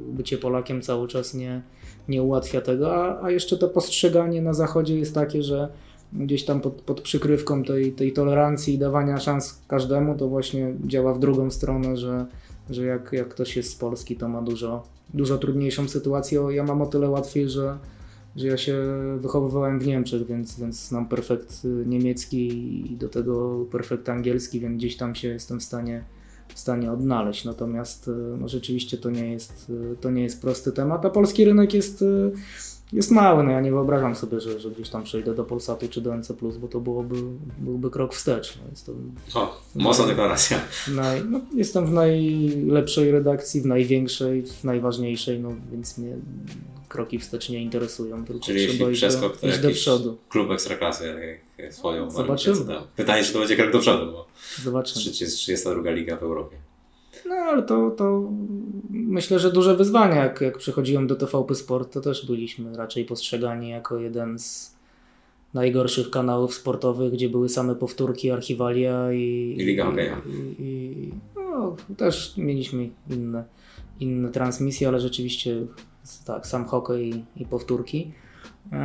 bycie Polakiem cały czas nie, nie ułatwia tego, a, a jeszcze to postrzeganie na zachodzie jest takie, że gdzieś tam pod, pod przykrywką tej, tej tolerancji i dawania szans każdemu, to właśnie działa w drugą stronę, że, że jak, jak ktoś jest z Polski, to ma dużo, dużo trudniejszą sytuację. Ja mam o tyle łatwiej, że, że ja się wychowywałem w Niemczech, więc, więc znam perfekt niemiecki i do tego perfekt angielski, więc gdzieś tam się jestem w stanie, w stanie odnaleźć. Natomiast no, rzeczywiście to nie, jest, to nie jest prosty temat, a polski rynek jest jest mały. No ja nie wyobrażam sobie, że, że gdzieś tam przejdę do Polsatu czy do NC, bo to byłoby, byłby krok wstecz. No jest to, o, mocna deklaracja. Naj, no, jestem w najlepszej redakcji, w największej, w najważniejszej, no więc mnie kroki wstecz nie interesują. Tylko Czyli trzeba jeśli przeskok to iść do przodu. klub ekstraklasy, swoją. Zobaczymy. Pytanie, czy to będzie krok do przodu, bo Zobaczymy. 32 liga w Europie. No ale to, to myślę, że duże wyzwanie. Jak, jak przychodziłem do TVP Sport, to też byliśmy raczej postrzegani jako jeden z najgorszych kanałów sportowych, gdzie były same powtórki, archiwalia i, I Liga Hokeja. I, i, no, też mieliśmy inne, inne transmisje, ale rzeczywiście tak, sam hokej i, i powtórki. E,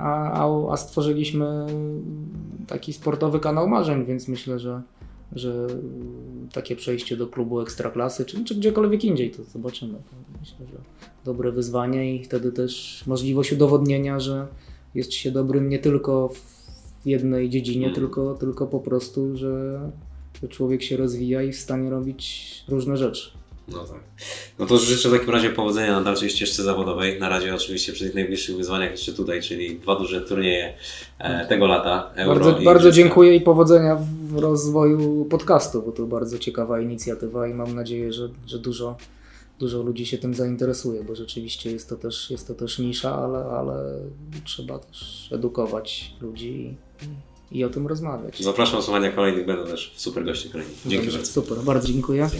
a, a, a stworzyliśmy taki sportowy kanał marzeń, więc myślę, że że takie przejście do klubu ekstraklasy, czy, czy gdziekolwiek indziej, to zobaczymy. Myślę, że dobre wyzwanie i wtedy też możliwość udowodnienia, że jest się dobrym nie tylko w jednej dziedzinie, mm. tylko, tylko po prostu, że, że człowiek się rozwija i w stanie robić różne rzeczy. No tak. No to życzę w takim razie powodzenia na dalszej ścieżce zawodowej. Na razie oczywiście przy tych najbliższych wyzwaniach jeszcze tutaj, czyli dwa duże turnieje e, tego lata. Euro bardzo bardzo dziękuję i powodzenia w rozwoju podcastu, bo to bardzo ciekawa inicjatywa i mam nadzieję, że, że dużo, dużo ludzi się tym zainteresuje, bo rzeczywiście jest to też, jest to też nisza, ale, ale trzeba też edukować ludzi i, i o tym rozmawiać. Zapraszam do słuchania kolejnych, będą też super goście kolejni. Dzięki Dobrze, bardzo. Super, bardzo dziękuję.